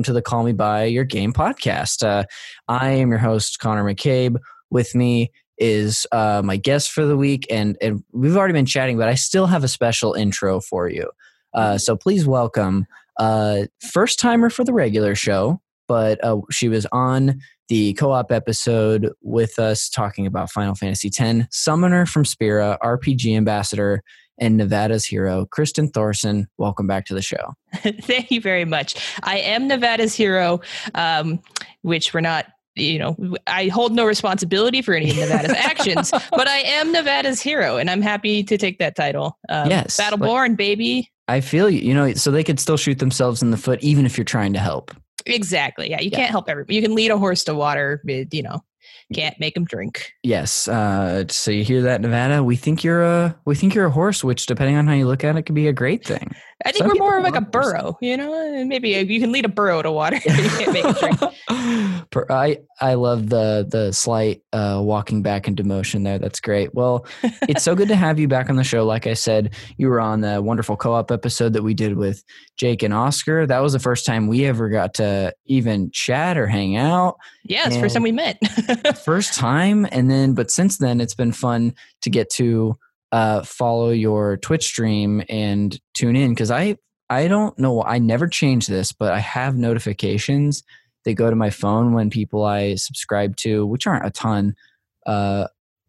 welcome to the Call Me By Your Game podcast. Uh, I am your host, Connor McCabe. With me is uh, my guest for the week, and, and we've already been chatting, but I still have a special intro for you. Uh, so please welcome uh, first timer for the regular show, but uh, she was on the co-op episode with us talking about Final Fantasy X, Summoner from Spira, RPG ambassador, and Nevada's hero, Kristen Thorson. Welcome back to the show. Thank you very much. I am Nevada's hero, um, which we're not you know, I hold no responsibility for any of Nevada's actions, but I am Nevada's hero, and I'm happy to take that title. Um, yes, Battleborn, baby. I feel you. You know, so they could still shoot themselves in the foot, even if you're trying to help. Exactly. Yeah, you yeah. can't help everybody. You can lead a horse to water. You know, can't make them drink. Yes. Uh, so you hear that, Nevada? We think you're a we think you're a horse, which depending on how you look at it, could be a great thing. I think Some we're more of like a burro. You know, maybe you can lead a burro to water. you can't make it drink. I I love the the slight uh, walking back into motion there. That's great. Well, it's so good to have you back on the show. Like I said, you were on the wonderful co-op episode that we did with Jake and Oscar. That was the first time we ever got to even chat or hang out. Yeah, it's first time we met. first time, and then but since then, it's been fun to get to uh, follow your Twitch stream and tune in because I I don't know I never change this, but I have notifications they go to my phone when people I subscribe to, which aren't a ton, uh,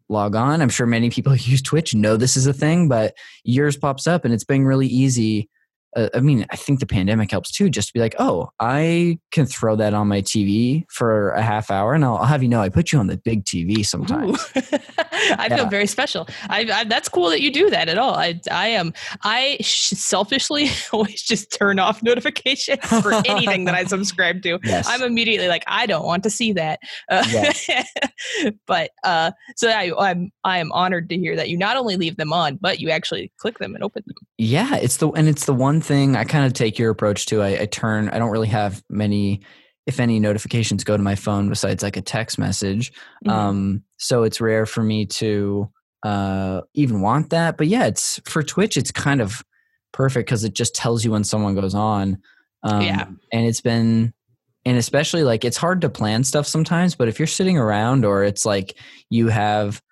log on. I'm sure many people who use Twitch know this is a thing, but yours pops up and it's been really easy uh, I mean, I think the pandemic helps too, just to be like, oh, I can throw that on my TV for a half hour, and I'll, I'll have you know, I put you on the big TV sometimes. I yeah. feel very special. I, I, that's cool that you do that at all. I, I am. I selfishly always just turn off notifications for anything that I subscribe to. Yes. I'm immediately like, I don't want to see that. Uh, yes. but uh, so I, I'm I am honored to hear that you not only leave them on, but you actually click them and open them. Yeah, it's the and it's the one thing I kind of take your approach to. I, I turn. I don't really have many, if any, notifications go to my phone besides like a text message. Mm-hmm. Um, so it's rare for me to uh, even want that. But yeah, it's for Twitch. It's kind of perfect because it just tells you when someone goes on. Um, yeah, and it's been and especially like it's hard to plan stuff sometimes but if you're sitting around or it's like you have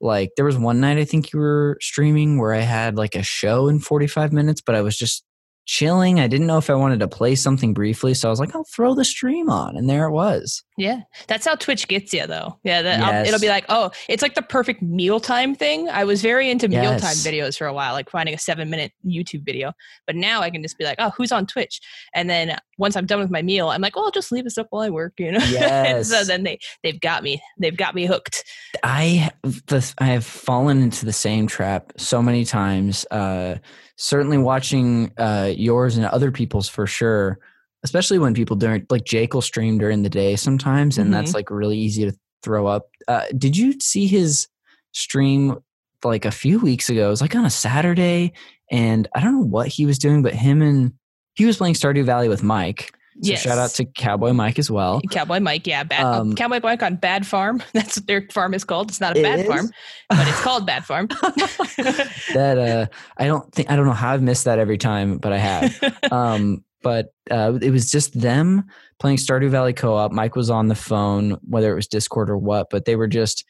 like there was one night i think you were streaming where i had like a show in 45 minutes but i was just chilling. I didn't know if I wanted to play something briefly, so I was like, I'll throw the stream on, and there it was. Yeah, that's how Twitch gets you, though. Yeah, yes. it'll be like, oh, it's like the perfect mealtime thing. I was very into yes. mealtime videos for a while, like finding a seven-minute YouTube video. But now I can just be like, oh, who's on Twitch? And then once I'm done with my meal, I'm like, well, I'll just leave this up while I work, you know. Yes. so then they they've got me. They've got me hooked. I the, I have fallen into the same trap so many times. Uh, certainly watching uh, yours and other people's for sure especially when people during like jake will stream during the day sometimes and mm-hmm. that's like really easy to throw up uh, did you see his stream like a few weeks ago it was like on a saturday and i don't know what he was doing but him and he was playing stardew valley with mike so yes. shout out to Cowboy Mike as well. Cowboy Mike, yeah. Bad, uh, um, Cowboy Mike on Bad Farm. That's what their farm is called. It's not a bad is? farm, but it's called Bad Farm. that uh, I don't think I don't know how I've missed that every time, but I have. Um, but uh, it was just them playing Stardew Valley co-op. Mike was on the phone, whether it was Discord or what, but they were just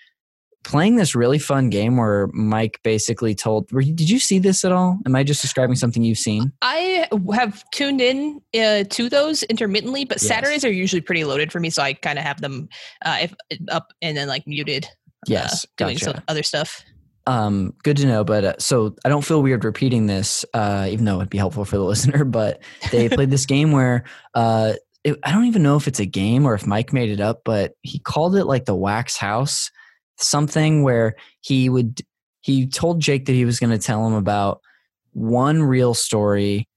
playing this really fun game where Mike basically told. did you see this at all? Am I just describing something you've seen? I have tuned in uh, to those intermittently, but yes. Saturdays are usually pretty loaded for me, so I kind of have them uh, if, up and then like muted. Uh, yes, doing gotcha. some other stuff. Um, good to know. But uh, so I don't feel weird repeating this, uh, even though it'd be helpful for the listener. But they played this game where uh, it, I don't even know if it's a game or if Mike made it up, but he called it like the Wax House something where he would he told Jake that he was going to tell him about one real story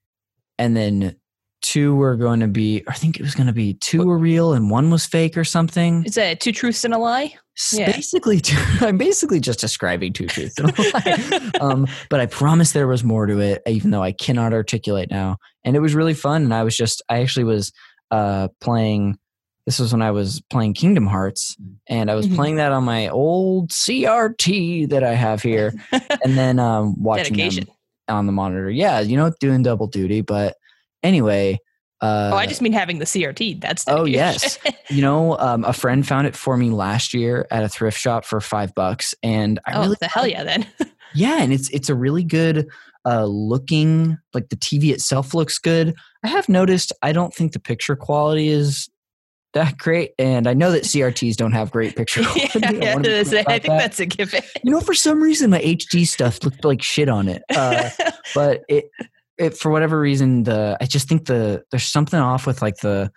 and then two were going to be I think it was going to be two were real and one was fake or something. Is it two truths and a lie? Yeah. Basically, two, I'm basically just describing two truths and a lie. um, but I promise there was more to it, even though I cannot articulate now. And it was really fun. And I was just, I actually was uh, playing this was when I was playing Kingdom Hearts, mm. and I was mm-hmm. playing that on my old CRT that I have here, and then um, watching Dedication. them on the monitor. Yeah, you know, doing double duty. But anyway, Uh, oh, I just mean having the CRT. That's the oh yes. you know, um, a friend found it for me last year at a thrift shop for five bucks, and I oh, really the hell yeah, then. yeah, and it's it's a really good uh, looking. Like the TV itself looks good. I have noticed. I don't think the picture quality is that great, and I know that CRTs don't have great picture quality. yeah, I, I think that. that's a given. You know, for some reason, my HD stuff looked like shit on it, uh, but it it, for whatever reason, the I just think the there's something off with like the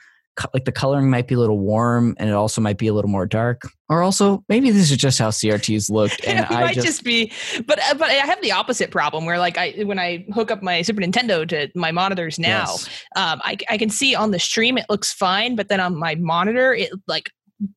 like the coloring might be a little warm and it also might be a little more dark or also maybe this is just how crts looked and it might just, just, be but uh, but i have the opposite problem where like i when i hook up my super nintendo to my monitors now yes. um, I, I can see on the stream it looks fine but then on my monitor it like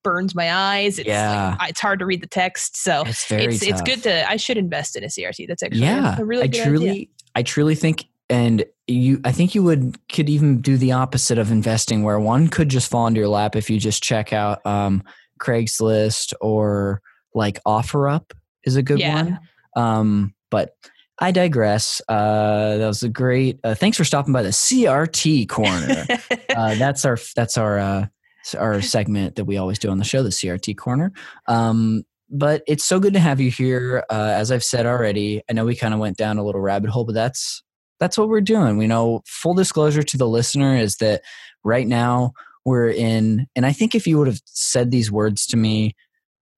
burns my eyes. It's yeah. Like, it's hard to read the text. So it's, it's, it's, good to, I should invest in a CRT. That's actually yeah, a really I truly, idea. I truly think and you i think you would could even do the opposite of investing where one could just fall into your lap if you just check out um, craigslist or like offerup is a good yeah. one um, but i digress uh, that was a great uh, thanks for stopping by the crt corner uh, that's our that's our uh, our segment that we always do on the show the crt corner um, but it's so good to have you here. Uh, as I've said already, I know we kind of went down a little rabbit hole, but that's that's what we're doing. We know full disclosure to the listener is that right now we're in, and I think if you would have said these words to me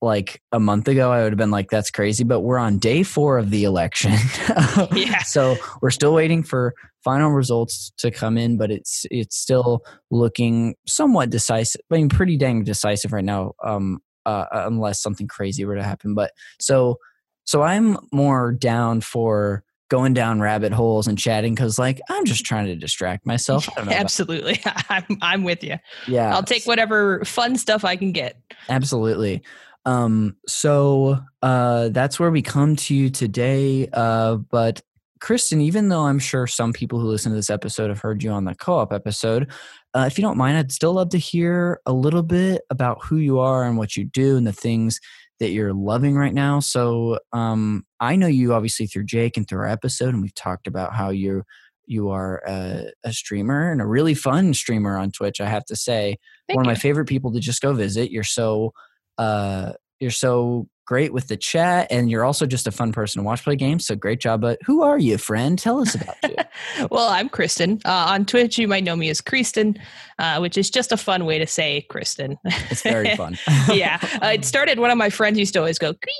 like a month ago, I would have been like, that's crazy. But we're on day four of the election. yeah. So we're still waiting for final results to come in, but it's it's still looking somewhat decisive. I mean, pretty dang decisive right now, um, uh, unless something crazy were to happen. But so so I'm more down for going down rabbit holes and chatting because like i'm just trying to distract myself. Absolutely. I'm i'm with you yeah. I'll take whatever fun stuff i can get. Absolutely. Um so uh that's where we come to you today uh but kristen even though i'm sure some people who listen to this episode have heard you on the co-op episode uh, if you don't mind i'd still love to hear a little bit about who you are and what you do and the things that you're loving right now. So um, I know you obviously through Jake and through our episode, and we've talked about how you you are a, a, streamer and a really fun streamer on Twitch. I have to say, Thank one you. of my favorite people to just go visit. You're so uh, you're so great with the chat and you're also just a fun person to watch play games so great job. But who are you friend? Tell us about you. Well i'm kristen. Uh, on twitch you might know me as kristen uh, which is just a fun way to say kristen. It's very fun. Yeah. Uh, it started one of my friends used to always go kristen!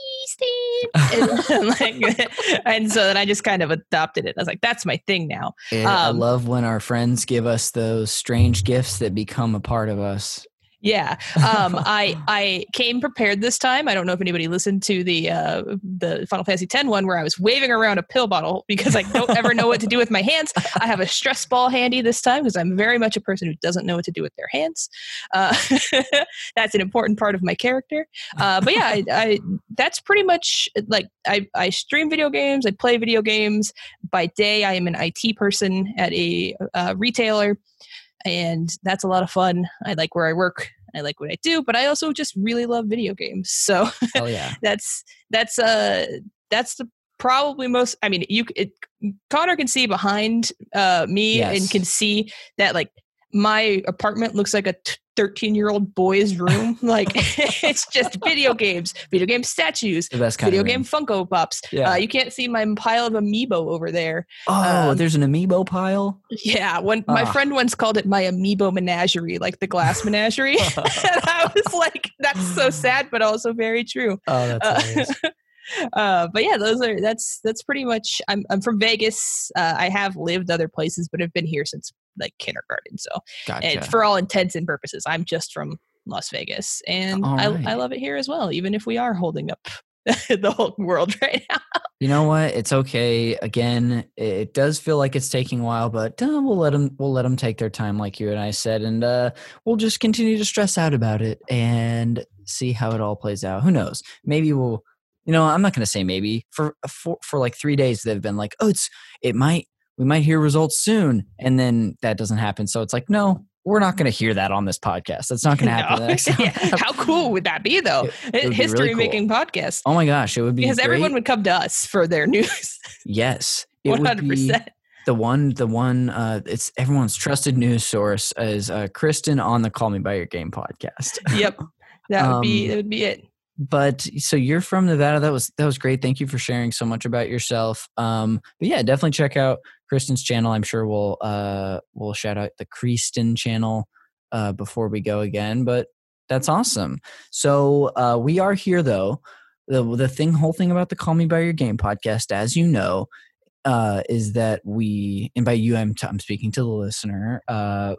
And, like, and so then i just kind of adopted it. I was like that's my thing now. Um, i love when our friends give us those strange gifts that become a part of us yeah, um, I I came prepared this time. I don't know if anybody listened to the uh, the Final Fantasy X one where I was waving around a pill bottle because I don't ever know what to do with my hands. I have a stress ball handy this time because I'm very much a person who doesn't know what to do with their hands. Uh, that's an important part of my character. Uh, but yeah, I, I, that's pretty much like I I stream video games. I play video games. By day, I am an IT person at a uh, retailer and that's a lot of fun. I like where I work. I like what I do, but I also just really love video games. So oh, yeah. that's that's uh that's the probably most I mean you it, Connor can see behind uh me yes. and can see that like my apartment looks like a 13 year old boy's room. like it's just video games, video game statues, video game Funko Pops. Yeah. Uh, you can't see my pile of amiibo over there. Oh, um, there's an amiibo pile? Yeah. When my ah. friend once called it my amiibo menagerie, like the glass menagerie. and I was like, that's so sad, but also very true. Oh, that's uh, uh, but yeah, those are that's that's pretty much. I'm I'm from Vegas. Uh, I have lived other places, but I've been here since like kindergarten. So, gotcha. and for all intents and purposes, I'm just from Las Vegas, and right. I I love it here as well. Even if we are holding up the whole world right now. You know what? It's okay. Again, it does feel like it's taking a while, but uh, we'll let them we'll let them take their time, like you and I said, and uh, we'll just continue to stress out about it and see how it all plays out. Who knows? Maybe we'll you know, I'm not going to say maybe for, for for like three days they've been like, oh, it's it might we might hear results soon, and then that doesn't happen. So it's like, no, we're not going to hear that on this podcast. That's not going to happen. No. yeah. How cool would that be, though? It, History really cool. making podcast. Oh my gosh, it would be because great. everyone would come to us for their news. Yes, one hundred percent. The one, the one, uh, it's everyone's trusted news source is uh, Kristen on the Call Me by Your Game podcast. yep, that would um, be that would be it. But so you're from Nevada. That was that was great. Thank you for sharing so much about yourself. Um, but yeah, definitely check out Kristen's channel. I'm sure we'll uh we'll shout out the Kristen channel uh before we go again. But that's awesome. So uh, we are here though. The the thing, whole thing about the Call Me by Your Game podcast, as you know, uh, is that we, and by you, I'm, t- I'm speaking to the listener. Uh,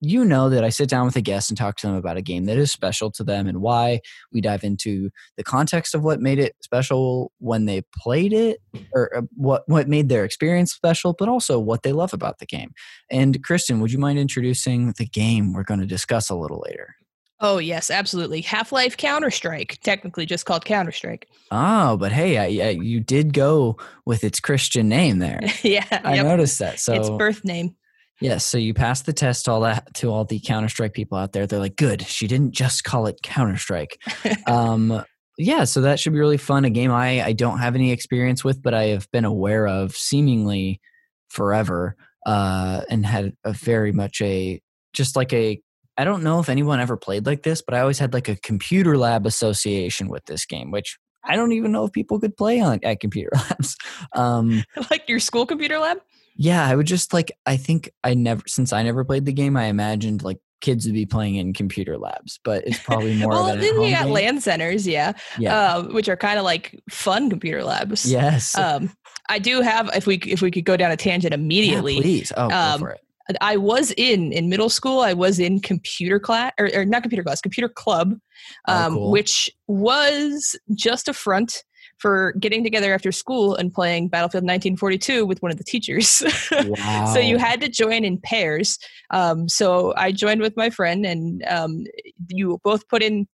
you know that I sit down with a guest and talk to them about a game that is special to them and why. We dive into the context of what made it special when they played it, or uh, what what made their experience special, but also what they love about the game. And Kristen, would you mind introducing the game we're going to discuss a little later? Oh yes, absolutely. Half Life Counter Strike, technically just called Counter Strike. Oh, but hey, I, I, you did go with its Christian name there. yeah, I yep. noticed that. So its birth name. Yes, so you pass the test all that to all the Counter Strike people out there. They're like, good. She didn't just call it Counter Strike. um, yeah, so that should be really fun. A game I I don't have any experience with, but I have been aware of seemingly forever, uh, and had a very much a just like a I don't know if anyone ever played like this, but I always had like a computer lab association with this game, which I don't even know if people could play on at computer labs. Um, like your school computer lab? Yeah, I would just like I think I never since I never played the game, I imagined like kids would be playing in computer labs, but it's probably more. well, then you got LAN centers, yeah, yeah, uh, which are kind of like fun computer labs. Yes. Um, I do have. If we if we could go down a tangent immediately, yeah, please. Oh, um, go for it. I was in in middle school. I was in computer class or, or not computer class, computer club, oh, um, oh, cool. which was just a front for getting together after school and playing Battlefield 1942 with one of the teachers. Wow. so you had to join in pairs. Um, so I joined with my friend, and um, you both put in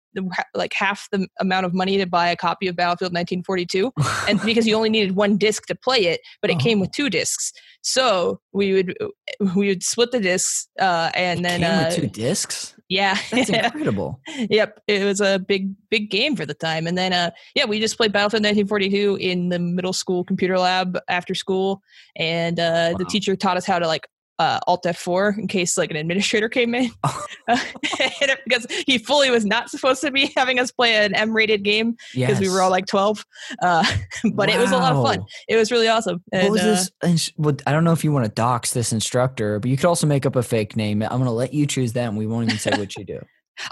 like half the amount of money to buy a copy of Battlefield 1942, and because you only needed one disc to play it, but it oh. came with two discs. So we would we would split the discs, uh, and it then uh, two discs. Yeah, that's incredible. yep, it was a big big game for the time, and then uh, yeah, we just played Battlefield 1942 in the middle school computer lab after school, and uh, wow. the teacher taught us how to like uh, Alt F4 in case like an administrator came in, because he fully was not supposed to be having us play an M-rated game because yes. we were all like 12. Uh, but wow. it was a lot of fun. It was really awesome. And, what was this? Uh, I don't know if you want to dox this instructor, but you could also make up a fake name. I'm going to let you choose that, and we won't even say what you do.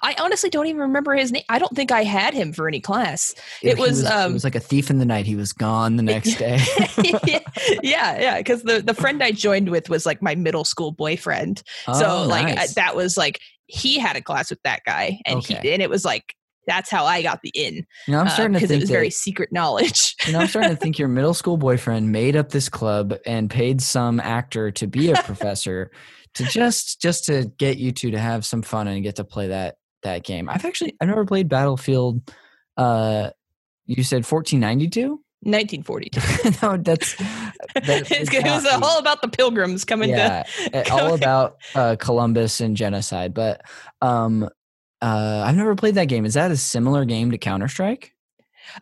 I honestly don't even remember his name. I don't think I had him for any class. It was, was um, it was like a thief in the night. He was gone the next day. yeah, yeah. Because the the friend I joined with was like my middle school boyfriend. Oh, so like nice. I, that was like he had a class with that guy, and okay. he and it was like that's how I got the in. You know, I'm uh, starting uh, to think it was that, very secret knowledge. you know, I'm starting to think your middle school boyfriend made up this club and paid some actor to be a professor to just just to get you two to have some fun and get to play that that game. I've actually I've never played Battlefield. Uh, you said 1492. 1942. no, that's, that it was all about the pilgrims coming yeah, to all about uh, Columbus and genocide. But um, uh, I've never played that game. Is that a similar game to Counter Strike?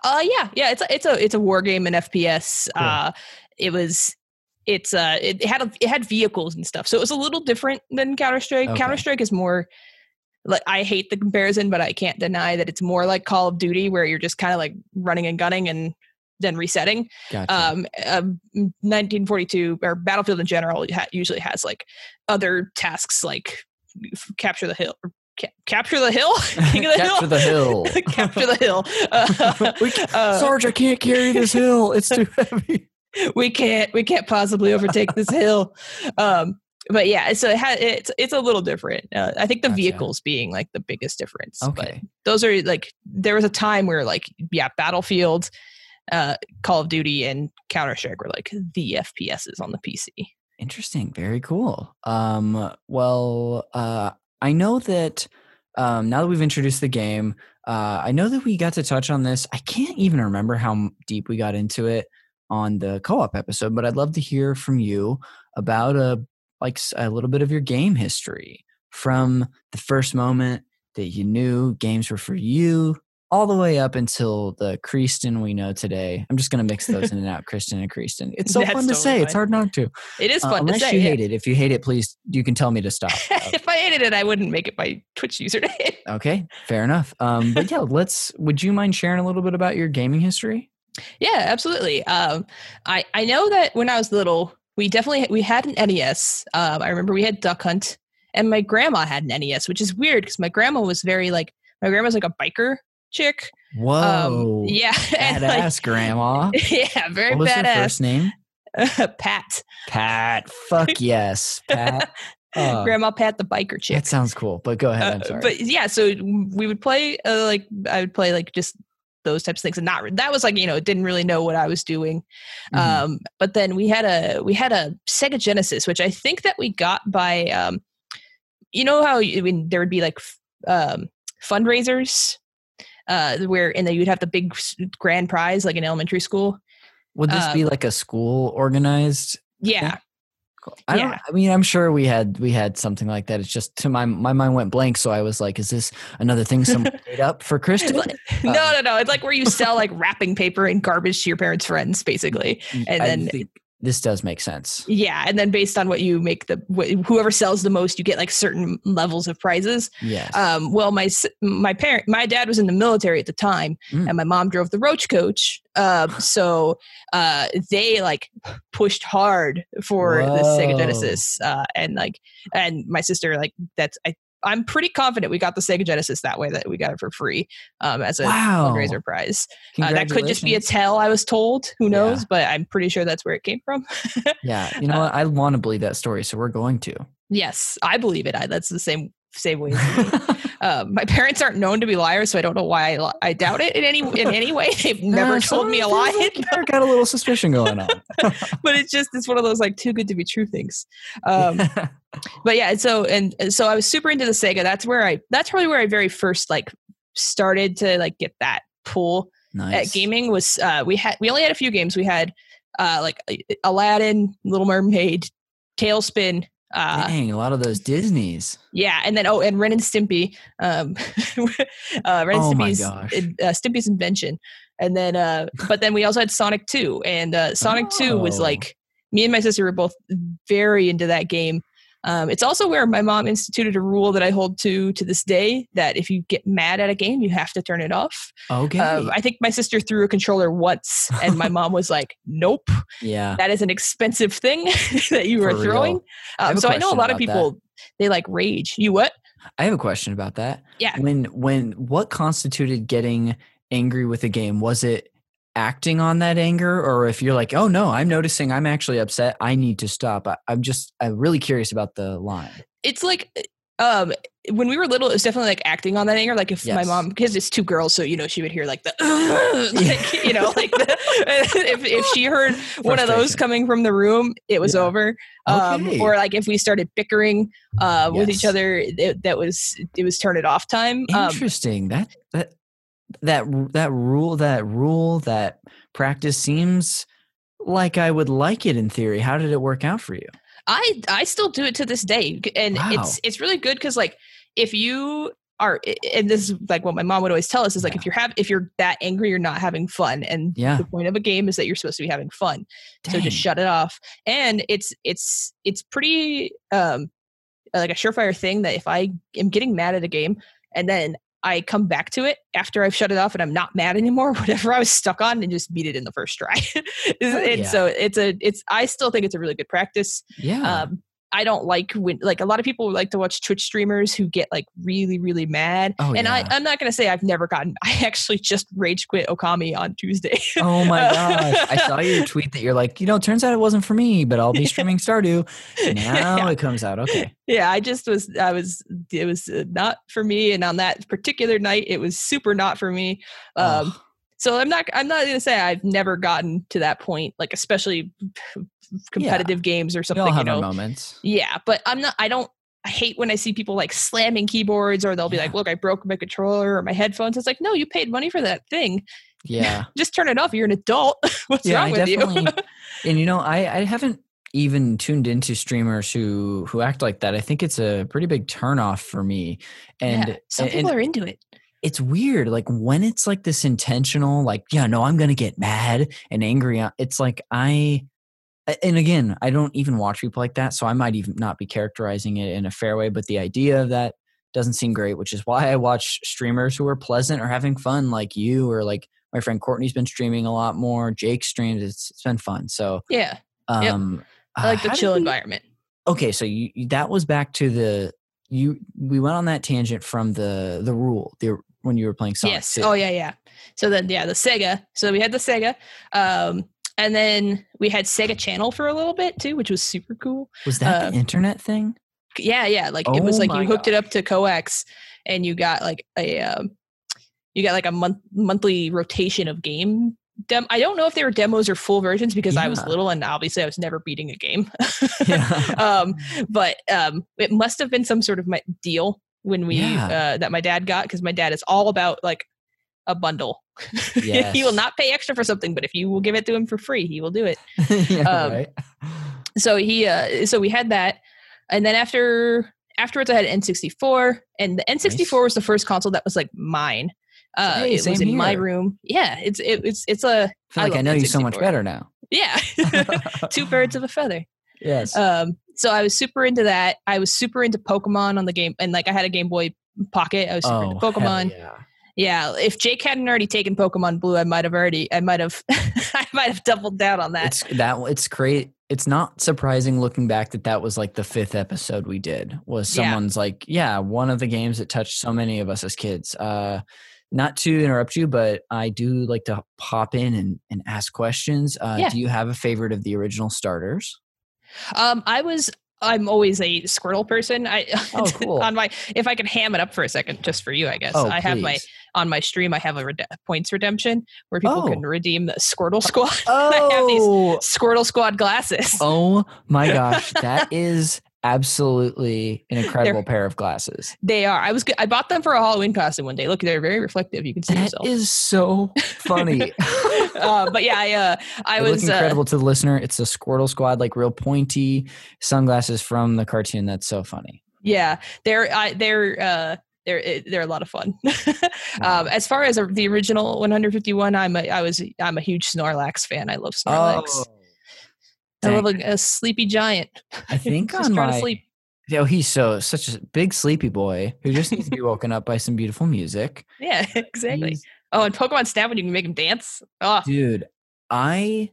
Uh, yeah, yeah. It's a, it's a it's a war game in FPS. Cool. Uh, it was it's uh it had a, it had vehicles and stuff, so it was a little different than Counter Strike. Okay. Counter Strike is more like I hate the comparison, but I can't deny that it's more like Call of Duty where you're just kind of like running and gunning and then resetting. Gotcha. Um, 1942 or Battlefield in general usually has like other tasks like capture the hill. Ca- capture the hill, King of the capture hill, the hill, capture the hill. Uh, uh, Sarge, I can't carry this hill; it's too heavy. We can't, we can't possibly overtake this hill. Um, but yeah, so it ha- it's it's a little different. Uh, I think the gotcha. vehicles being like the biggest difference. Okay, but those are like there was a time where like yeah, Battlefield, uh, Call of Duty, and Counter Strike were like the FPSs on the PC. Interesting, very cool. Um, well, uh, I know that um, now that we've introduced the game, uh, I know that we got to touch on this. I can't even remember how deep we got into it on the co-op episode, but I'd love to hear from you about a like a little bit of your game history from the first moment that you knew games were for you all the way up until the Kristen we know today. I'm just going to mix those in and out, Kristen and Kristen. It's so That's fun to totally say. Fine. It's hard not to. It is uh, fun uh, unless to say. you yeah. hate it. If you hate it, please, you can tell me to stop. if I hated it, I wouldn't make it my Twitch username. okay, fair enough. Um, but yeah, let's. Would you mind sharing a little bit about your gaming history? Yeah, absolutely. Um, I I know that when I was little, we definitely we had an NES. Um, I remember we had Duck Hunt, and my grandma had an NES, which is weird because my grandma was very like my grandma's like a biker chick. Um, Whoa! Um, yeah, badass like, grandma. Yeah, very what was badass. Her first name? Pat. Pat. Fuck yes, Pat. Uh, Grandma Pat the biker chick. That sounds cool, but go ahead. I'm uh, sorry. Uh, but yeah, so we would play uh, like I would play like just those types of things and not that was like you know didn't really know what i was doing mm-hmm. um, but then we had a we had a sega genesis which i think that we got by um, you know how I mean, there would be like um, fundraisers uh, where and then you'd have the big grand prize like in elementary school would this be um like a school organized yeah thing? I yeah. I mean, I'm sure we had we had something like that. It's just to my my mind went blank, so I was like, "Is this another thing someone made up for Kristen?" no, uh, no, no. It's like where you sell like wrapping paper and garbage to your parents' friends, basically, and I then think, this does make sense. Yeah, and then based on what you make the wh- whoever sells the most, you get like certain levels of prizes. Yeah. Um, well, my my parent, my dad was in the military at the time, mm. and my mom drove the Roach coach. Um, so uh, they like pushed hard for Whoa. the Sega Genesis, uh, and like, and my sister like that's I I'm pretty confident we got the Sega Genesis that way that we got it for free um, as a wow. fundraiser prize. Uh, that could just be a tell, I was told. Who knows? Yeah. But I'm pretty sure that's where it came from. yeah, you know uh, what? I want to believe that story, so we're going to. Yes, I believe it. I, that's the same same way. um, my parents aren't known to be liars, so I don't know why I, I doubt it in any in any way. They've never told me a lie. Like got a little suspicion going on, but it's just it's one of those like too good to be true things. Um, but yeah, so and, so I was super into the Sega. That's where I that's probably where I very first like started to like get that pull nice. at gaming. Was uh, we had we only had a few games. We had uh, like Aladdin, Little Mermaid, TaleSpin, uh, Dang, a lot of those Disney's. Yeah, and then oh, and Ren and Stimpy, um, uh, Ren and oh Stimpy's uh, Stimpy's invention, and then uh, but then we also had Sonic Two, and uh, Sonic oh. Two was oh. like me and my sister were both very into that game. Um, it's also where my mom instituted a rule that I hold to to this day that if you get mad at a game, you have to turn it off. Okay. Um, I think my sister threw a controller once, and my mom was like, "Nope, yeah, that is an expensive thing that you are throwing." Um, I so I know a lot of people that. they like rage. You what? I have a question about that. Yeah. When when what constituted getting angry with a game? Was it acting on that anger or if you're like oh no i'm noticing i'm actually upset i need to stop I, am just i'm really curious about the line it's like um when we were little it was definitely like acting on that anger like if yes. my mom because it's two girls so you know she would hear like the like, you know like the, if, if she heard one of those coming from the room it was yeah. over um okay. or like if we started bickering uh yes. with each other it, that was it was turn it off time um, interesting um, that that that that rule that rule that practice seems like I would like it in theory. How did it work out for you? I I still do it to this day, and wow. it's it's really good because like if you are and this is like what my mom would always tell us is like yeah. if you're have if you're that angry you're not having fun and yeah. the point of a game is that you're supposed to be having fun Dang. so just shut it off and it's it's it's pretty um like a surefire thing that if i am getting mad at a game and then I come back to it after I've shut it off and I'm not mad anymore. Whatever I was stuck on and just beat it in the first try. and yeah. so it's a it's I still think it's a really good practice. Yeah. Um, I don't like when like a lot of people like to watch Twitch streamers who get like really really mad. Oh, and yeah. I I'm not gonna say I've never gotten. I actually just rage quit Okami on Tuesday. oh my gosh! I saw your tweet that you're like, you know, turns out it wasn't for me, but I'll be streaming Stardew. Now yeah. it comes out. Okay. Yeah, I just was. I was. It was uh, not for me, and on that particular night, it was super not for me. Um, oh. So I'm not. I'm not gonna say I've never gotten to that point. Like especially competitive yeah. games or something. you know, moments. Yeah, but I'm not. I don't. I hate when I see people like slamming keyboards or they'll be yeah. like, "Look, I broke my controller or my headphones." It's like, no, you paid money for that thing. Yeah, just turn it off. You're an adult. What's yeah, wrong with you? and you know, I I haven't even tuned into streamers who who act like that. I think it's a pretty big turnoff for me. And yeah, some people and, are into it. it's weird. Like when it's like this intentional, like, yeah, no, I'm gonna get mad and angry. Uh, it's like I and again, I don't even watch people like that, so I might even not be characterizing it in a fair way, but the idea of that doesn't seem great, which is why I watch streamers who are pleasant or having fun like you or like my friend Courtney's been streaming a lot more. Jake streams. It's, it's been fun. So yeah, um, yep. I like the uh, chill we, environment. Okay, so you, that was back to the you. We went on that tangent from the the rule the when you were playing Sonic. Yes. Oh yeah, yeah. So then yeah, the Sega. So we had the Sega. Um, and then we had Sega Channel for a little bit too, which was super cool. Was that uh, the internet thing? Yeah, yeah. Like oh it was oh like you hooked God. it up to coax, and you got like a um, you got like a month monthly rotation of game. Dem- I don't know if they were demos or full versions because yeah. I was little and obviously I was never beating a game. um, but um, it must have been some sort of my deal when we yeah. uh, that my dad got because my dad is all about like a bundle. Yes. he will not pay extra for something, but if you will give it to him for free, he will do it. yeah, um, right. So he, uh, so we had that, and then after afterwards, I had N64, and the N64 nice. was the first console that was like mine. Uh, hey, it was in here. my room. Yeah, it's it, it's it's a. I feel like I, I know N64. you so much better now. Yeah, two birds of a feather. Yes. Um. So I was super into that. I was super into Pokemon on the game, and like I had a Game Boy Pocket. I was super oh, into Pokemon. Yeah yeah, if Jake hadn't already taken Pokemon Blue, I might have already, I might have, I might have doubled down on that. It's that it's great. It's not surprising looking back that that was like the fifth episode we did. Was someone's yeah. like, yeah, one of the games that touched so many of us as kids. Uh, not to interrupt you, but I do like to pop in and, and ask questions. Uh, yeah. Do you have a favorite of the original starters? Um, I was I'm always a Squirtle person. I oh, cool. on my if I can ham it up for a second, just for you, I guess. Oh, I have my on my stream. I have a rede- points redemption where people oh. can redeem the Squirtle Squad. Oh, I have these oh. Squirtle Squad glasses. Oh my gosh, that is absolutely an incredible they're, pair of glasses. They are. I was I bought them for a Halloween costume one day. Look, they're very reflective. You can see that yourself. is so funny. uh, but yeah, I uh, I they was uh, incredible uh, to the listener. It's a Squirtle Squad, like real pointy sunglasses from the cartoon. That's so funny. Yeah, they're I, they're they're they're a lot of fun. um, as far as the original 151, I'm a, I was I'm a huge Snorlax fan. I love Snorlax. Oh I love a, a, sleepy giant. I think on my. sleep. Oh, he's so such a big sleepy boy who just needs to be woken up by some beautiful music. Yeah, exactly. He's, oh, and Pokemon Snap when you can make him dance. Oh. Dude, I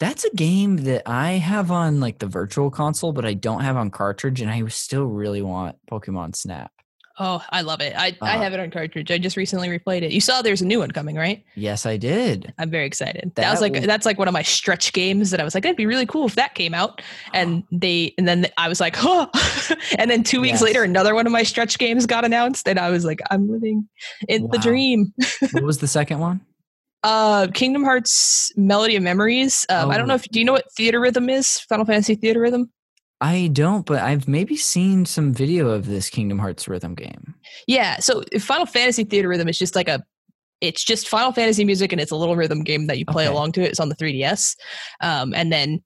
that's a game that I have on like the virtual console, but I don't have on cartridge, and I still really want Pokemon Snap. Oh, I love it. I, uh, I have it on cartridge. I just recently replayed it. You saw there's a new one coming, right? Yes, I did. I'm very excited. That, that was like that's like one of my stretch games that I was like, that'd be really cool if that came out. And they and then I was like, oh and then two weeks yes. later another one of my stretch games got announced and I was like, I'm living in wow. the dream. what was the second one? Uh Kingdom Hearts Melody of Memories. Um, oh. I don't know oh. if do you know what Theatrhythm is? Final Fantasy Theatrhythm? I don't, but I've maybe seen some video of this Kingdom Hearts rhythm game. Yeah, so Final Fantasy Theatrhythm is just like a it's just Final Fantasy music and it's a little rhythm game that you play okay. along to it. It's on the 3DS. Um, and then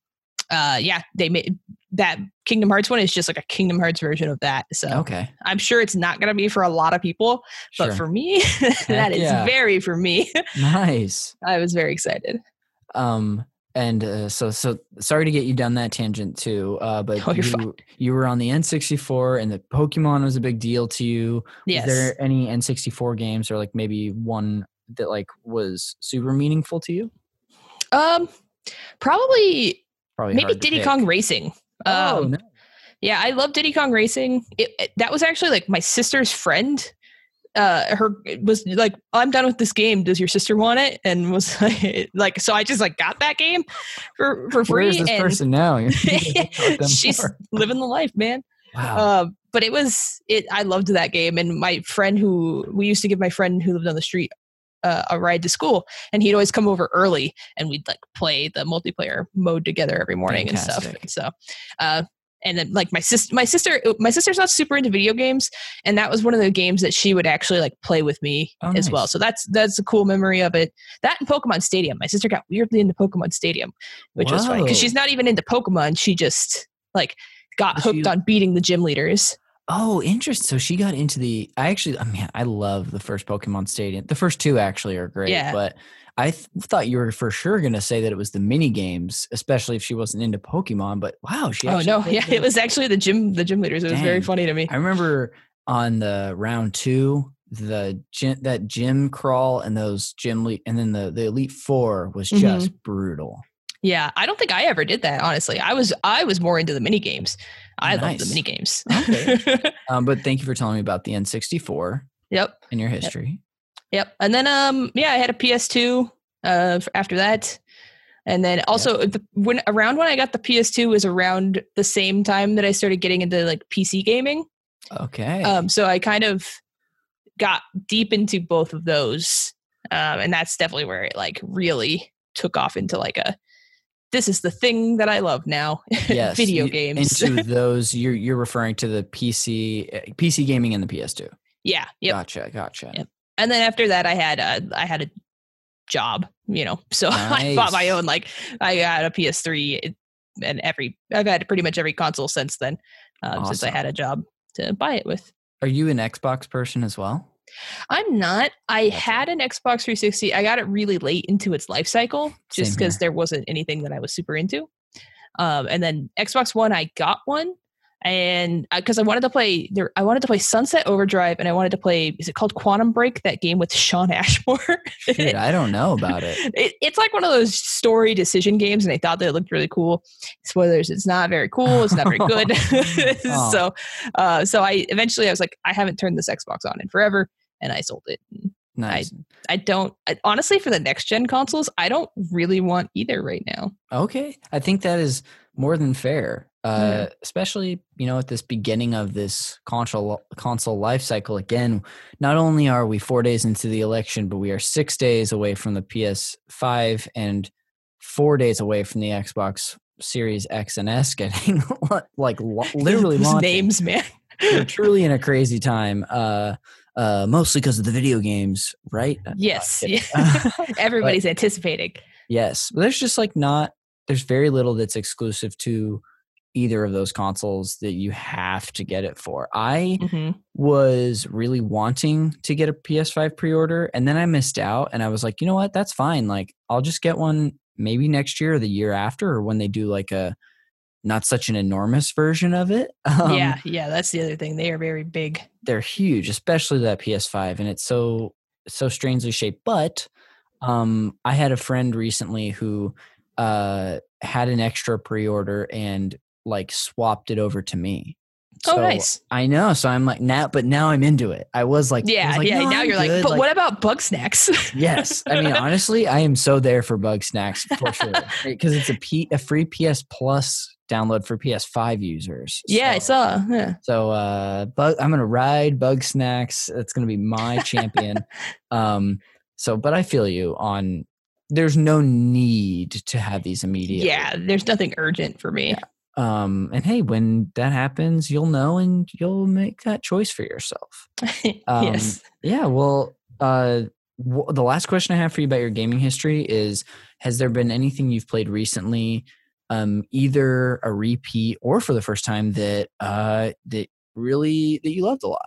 uh, yeah, they made that Kingdom Hearts one is just like a Kingdom Hearts version of that. So okay. I'm sure it's not gonna be for a lot of people, but sure. for me, that is very for me. nice. I was very excited. Um and uh, so so sorry to get you down that tangent too uh, but oh, you, you were on the n64 and the pokemon was a big deal to you yes. is there any n64 games or like maybe one that like was super meaningful to you um probably probably maybe diddy pick. kong racing oh, um, no. yeah i love diddy kong racing it, it, that was actually like my sister's friend uh her was like i'm done with this game. Does your sister want it? And was like, like so i just like got that game for for free Where's this and person now? She's living the life man. Wow. Uh, but it was it i loved that game. And my friend who we used to give my friend who lived on the street uh, a ride to school and he'd always come over early and we'd like play the multiplayer mode together every morning Fantastic. and stuff. So uh, and then like my sister my sister uh, my sister's not super into video games and that was one of the games that she would actually like play with me oh, as nice. well so that's that's a cool memory of it that and pokemon stadium my sister got weirdly into pokemon stadium which Whoa. was funny because she's not even into pokemon she just like got hooked on beating the gym leaders Oh, interesting. So she got into the. I actually, I mean, I love the first Pokemon Stadium. The first two actually are great. Yeah. But I th- thought you were for sure going to say that it was the mini games, especially if she wasn't into Pokemon. But wow, she. Oh no, yeah, it was actually the gym. The gym leaders. It Dang. was very funny to me. I remember on the round two, the gym, that gym crawl and those gym le- and then the the elite four was just mm-hmm. brutal. Yeah, I don't think I ever did that. Honestly, I was I was more into the mini games. I nice. love the mini games. okay. um, but thank you for telling me about the N64. Yep. In your history. Yep. And then um yeah, I had a PS2 uh after that. And then also the, when around when I got the PS2 was around the same time that I started getting into like PC gaming. Okay. Um so I kind of got deep into both of those. Um and that's definitely where it like really took off into like a this is the thing that I love now. Yes, video games. into those, you're you're referring to the PC eh, PC gaming and the PS2. Yeah. Yep. Gotcha. Gotcha. Yep. And then after that, I had a I had a job. You know, so nice. I bought my own. Like I got a PS3 and every I've had pretty much every console since then, um, awesome. since I had a job to buy it with. Are you an Xbox person as well? I'm not. I had an Xbox 360. I got it really late into its life cycle just because there wasn't anything that I was super into. Um, and then Xbox One, I got one, and because I, I, wanted to play there, I wanted to play Sunset Overdrive, and I wanted to play. Is it called Quantum Break? That game with Shawn Ashmore. I don't know about it. it. It's like one of those story decision games, and they thought they looked really cool. Spoilers: It's not very cool. It's not very good. oh. So, uh, so I eventually I was like, I haven't turned this Xbox on in forever and I sold it. Nice. I, I don't I, honestly for the next gen consoles, I don't really want either right now. Okay. I think that is more than fair. Uh, yeah. especially, you know, at this beginning of this console console life cycle again, not only are we 4 days into the election, but we are 6 days away from the PS5 and 4 days away from the Xbox Series X and S getting like literally names, man. We're truly in a crazy time. Uh uh, mostly because of the video games, right? Yes, everybody's but, anticipating. Yes, but there's just like not. There's very little that's exclusive to either of those consoles that you have to get it for. I mm-hmm. was really wanting to get a PS5 pre-order and then I missed out and I was like, "You know what? That's fine. Like I'll just get one maybe next year or the year after or when they do like a not such an enormous version of it. Um, yeah, yeah, that's the other thing. They are very big. They're huge, especially that PS5, and it's so so strangely shaped. But um, I had a friend recently who uh, had an extra pre-order and like swapped it over to me. Oh, so oh, nice. I know. So I'm like now, but now I'm into it. I was like, yeah, was like, yeah. No, now I'm you're good. like, but like, what about Bugsnax? yes. I mean, honestly, I am so there for Bugsnax for sure because it's a P, a free PS Plus download for PS5 users. Yeah, so, I saw. Yeah. So uh bug, I'm gonna ride Bugsnax. It's gonna be my champion. um so but I feel you on there's no need to have these immediate. Yeah, there's nothing urgent for me. Yeah. Um and hey, when that happens, you'll know and you'll make that choice for yourself. Um, yes. Yeah, well uh the last question I have for you about your gaming history is Has there been anything you've played recently um, either a repeat or for the first time that uh, that really that you loved a lot?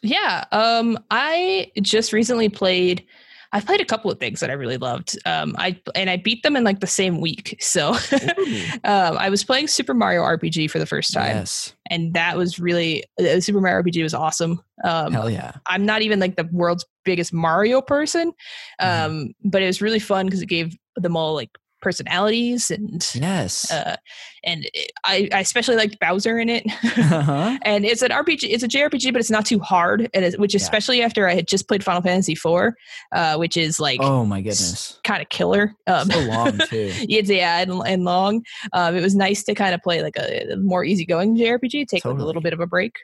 Yeah, um, I just recently played. I've played a couple of things that I really loved. Um, I and I beat them in like the same week. So um, I was playing Super Mario RPG for the first time, yes. and that was really uh, Super Mario RPG was awesome. Um, Hell yeah! I'm not even like the world's biggest Mario person, mm. but it was really fun because it gave them all like personalities and yes uh, and I, I especially liked bowser in it uh-huh. and it's an rpg it's a jrpg but it's not too hard and it, which yeah. especially after i had just played final fantasy 4 uh, which is like oh my goodness kind of killer um, so long too it's yeah and, and long um, it was nice to kind of play like a, more easygoing jrpg take totally. like a little bit of a break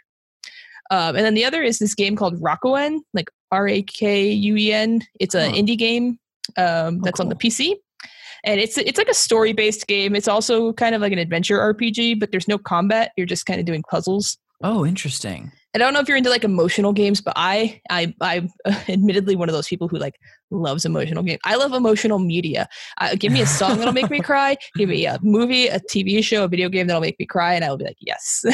um, and then the other is this game called Rakuen, like R A K U E N. It's an indie game um, that's oh, cool. on the PC and it's it's like a story based game. It's also kind of like an adventure RPG, but there's no combat. You're just kind of doing puzzles. Oh, interesting. I don't know if you're into like emotional games, but I I I'm admittedly one of those people who like loves emotional games. I love emotional media. Uh, give me a song that'll make me cry. Give me a movie, a TV show, a video game that'll make me cry, and I will be like, yes.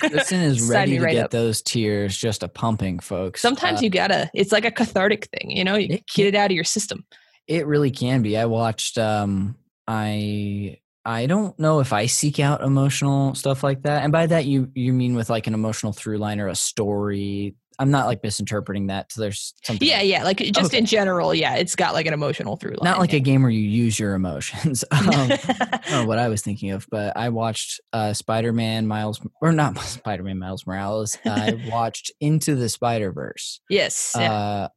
Kristen is ready to right get up. those tears just a pumping, folks. Sometimes uh, you gotta. It's like a cathartic thing, you know. You get it out of your system. It really can be. I watched. um I I don't know if I seek out emotional stuff like that. And by that you you mean with like an emotional through line or a story. I'm not like misinterpreting that. So there's something. Yeah, yeah. Like just okay. in general, yeah, it's got like an emotional through line. Not like yeah. a game where you use your emotions. um, I don't know what I was thinking of, but I watched uh, Spider-Man Miles or not Spider-Man Miles Morales. I watched Into the Spider-Verse. Yes. Yeah. Uh,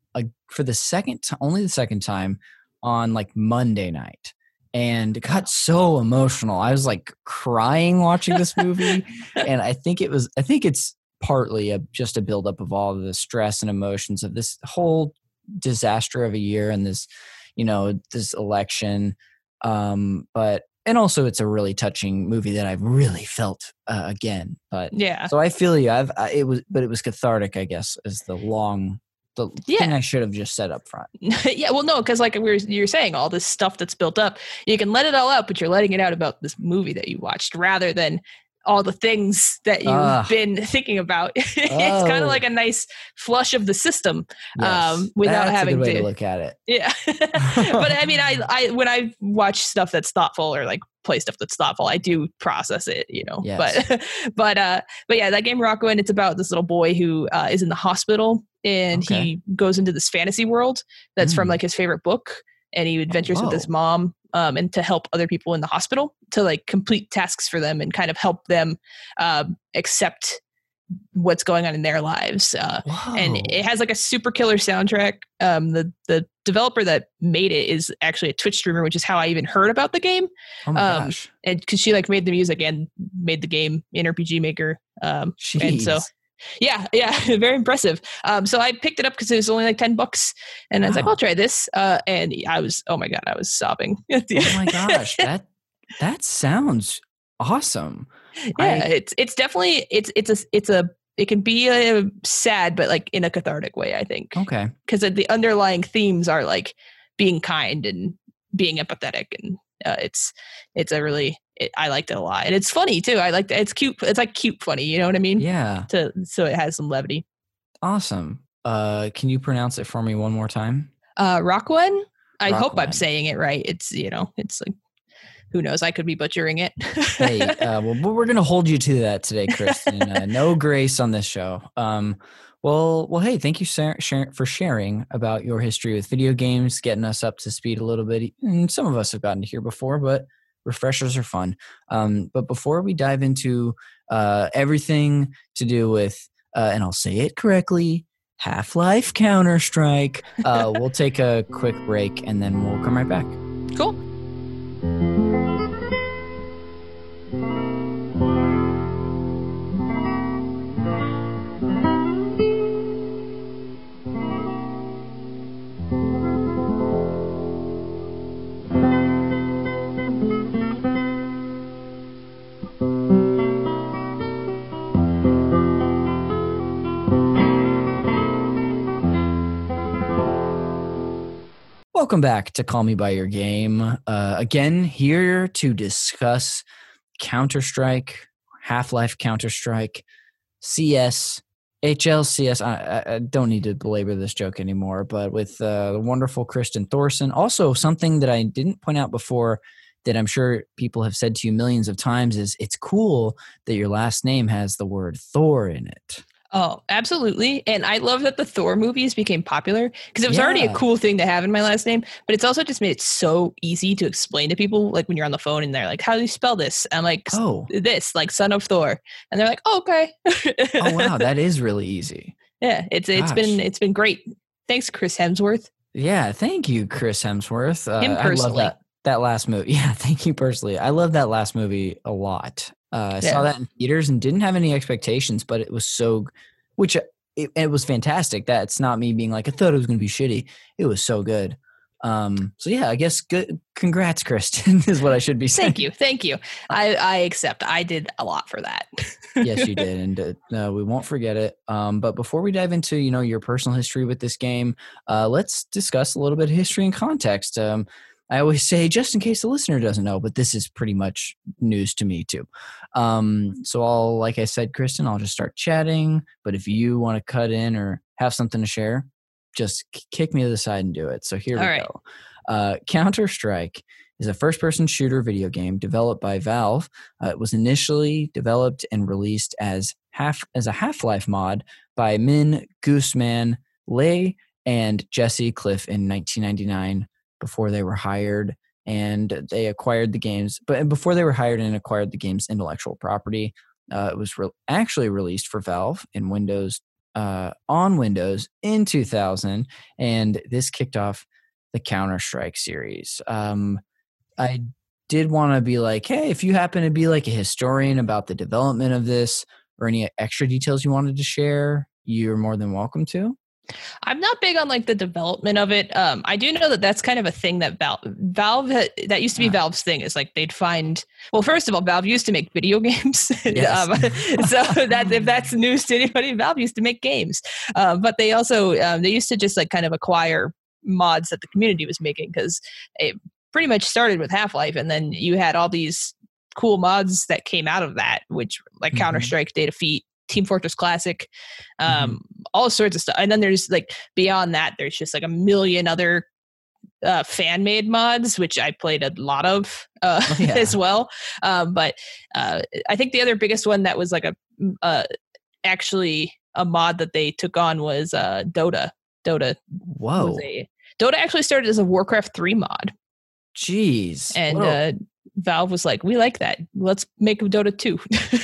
for the second time, only the second time on like Monday night and it got so emotional. I was like crying watching this movie, and I think it was. I think it's partly a, just a buildup of all of the stress and emotions of this whole disaster of a year and this, you know, this election. Um, but and also it's a really touching movie that I've really felt uh, again. But yeah, so I feel you. I've I, it was, but it was cathartic. I guess is the long the yeah. thing I should have just said up front. yeah, well, no, because like we were, you're saying, all this stuff that's built up, you can let it all out, but you're letting it out about this movie that you watched rather than all the things that you've uh, been thinking about. it's oh. kind of like a nice flush of the system yes, um, without having to, to, look at it. Yeah, but I mean, I, I when I watch stuff that's thoughtful or like play stuff that's thoughtful, I do process it, you know. Yes. But but uh, but yeah, that game Rakuen, it's about this little boy who uh, is in the hospital and okay. he goes into this fantasy world that's mm. from like his favorite book and he adventures with his mom um, and to help other people in the hospital to like complete tasks for them and kind of help them um, accept what's going on in their lives uh, and it has like a super killer soundtrack um, the the developer that made it is actually a twitch streamer which is how i even heard about the game oh my um, gosh. and because she like made the music and made the game in rpg maker um, and so yeah, yeah, very impressive. Um, so I picked it up because it was only like ten bucks, and wow. I was like, "I'll try this." Uh, and I was, oh my god, I was sobbing. oh my gosh, that that sounds awesome. Yeah, I, it's it's definitely it's it's a it's a it can be a sad, but like in a cathartic way. I think. Okay. Because the underlying themes are like being kind and being empathetic, and uh, it's it's a really it, I liked it a lot, and it's funny too. I like it's cute. It's like cute funny. You know what I mean? Yeah. To so it has some levity. Awesome. Uh, can you pronounce it for me one more time? Uh, Rakuen. I hope I'm saying it right. It's you know, it's like who knows? I could be butchering it. hey, uh, well, we're gonna hold you to that today, Kristen. Uh, no grace on this show. Um, well, well, hey, thank you for sharing about your history with video games, getting us up to speed a little bit. And some of us have gotten to here before, but refreshers are fun. Um, but before we dive into uh, everything to do with, uh, and I'll say it correctly, Half Life Counter Strike, uh, we'll take a quick break and then we'll come right back. Cool. Welcome back to Call Me By Your Game. Uh, again, here to discuss Counter Strike, Half Life Counter Strike, CS, HLCS. I, I, don't need to belabor this joke anymore, but with uh, the wonderful Kristen Thorson. Also, something that I didn't point out before that I'm sure people have said to you millions of times is it's cool that your last name has the word Thor in it. Oh, absolutely. And I love that the Thor movies became popular because it was yeah. already a cool thing to have in my last name, but it's also just made it so easy to explain to people. Like when you're on the phone and they're like, How do you spell this? I'm like, Oh, this, like son of Thor. And they're like, oh, Okay. oh, wow. That is really easy. Yeah. It's, Gosh. it's been, it's been great. Thanks, Chris Hemsworth. Yeah. Thank you, Chris Hemsworth. Uh, Him personally. I love that, that last movie. Yeah. Thank you personally. I love that last movie a lot. Uh, I yeah. saw that in theaters and didn't have any expectations, but it was so, which uh, it, it, was fantastic. That's not me being like I thought it was going to be shitty. It was so good. Um, so yeah, I guess good congrats, Kristen, is what I should be saying. Thank you. Thank you. I, I accept. I did a lot for that. yes, you did. And uh, we won't forget it. Um, but before we dive into, you know, your personal history with this game, uh, let's discuss a little bit of history and context. Um, I always say, just in case the listener doesn't know, but this is pretty much news to me too. Um, so I'll, like I said, Kristen, I'll just start chatting. But if you want to cut in or have something to share, just kick me to the side and do it. So here All we right. go. Uh, Counter Strike is a first person shooter video game developed by Valve. Uh, it was initially developed and released as half as a Half Life mod by Minh Gooseman Le and Jesse Cliffe in 1999 before they were hired and they acquired the games. But before they were hired and acquired the game's intellectual property, uh, it was re- actually released for Valve in Windows uh, on Windows in 2000, and this kicked off the Counter Strike series. Um, I did want to be like, hey, if you happen to be like a historian about the development of this or any extra details you wanted to share, you're more than welcome to. I'm not big on like the development of it. Um, I do know that that's kind of a thing that Valve, Valve that used to be Valve's thing is like they'd find. Well, first of all, Valve used to make video games, yes. um, so that if that's news to anybody, Valve used to make games. Uh, but they also um, they used to just like kind of acquire mods that the community was making because it pretty much started with Half Life, and then you had all these cool mods that came out of that, which like mm-hmm. Counter Strike, Day of Defeat, Team Fortress Classic, um, mm-hmm. all sorts of stuff. And then there's like beyond that, there's just like a million other uh, fan made mods, which I played a lot of uh, oh, yeah. as well. Um, but uh, I think the other biggest one that was like a uh, actually a mod that they took on was uh, Dota. Dota. Whoa. A, Dota actually started as a Warcraft 3 mod. Jeez. And uh, Valve was like, "We like that. Let's make Dota 2."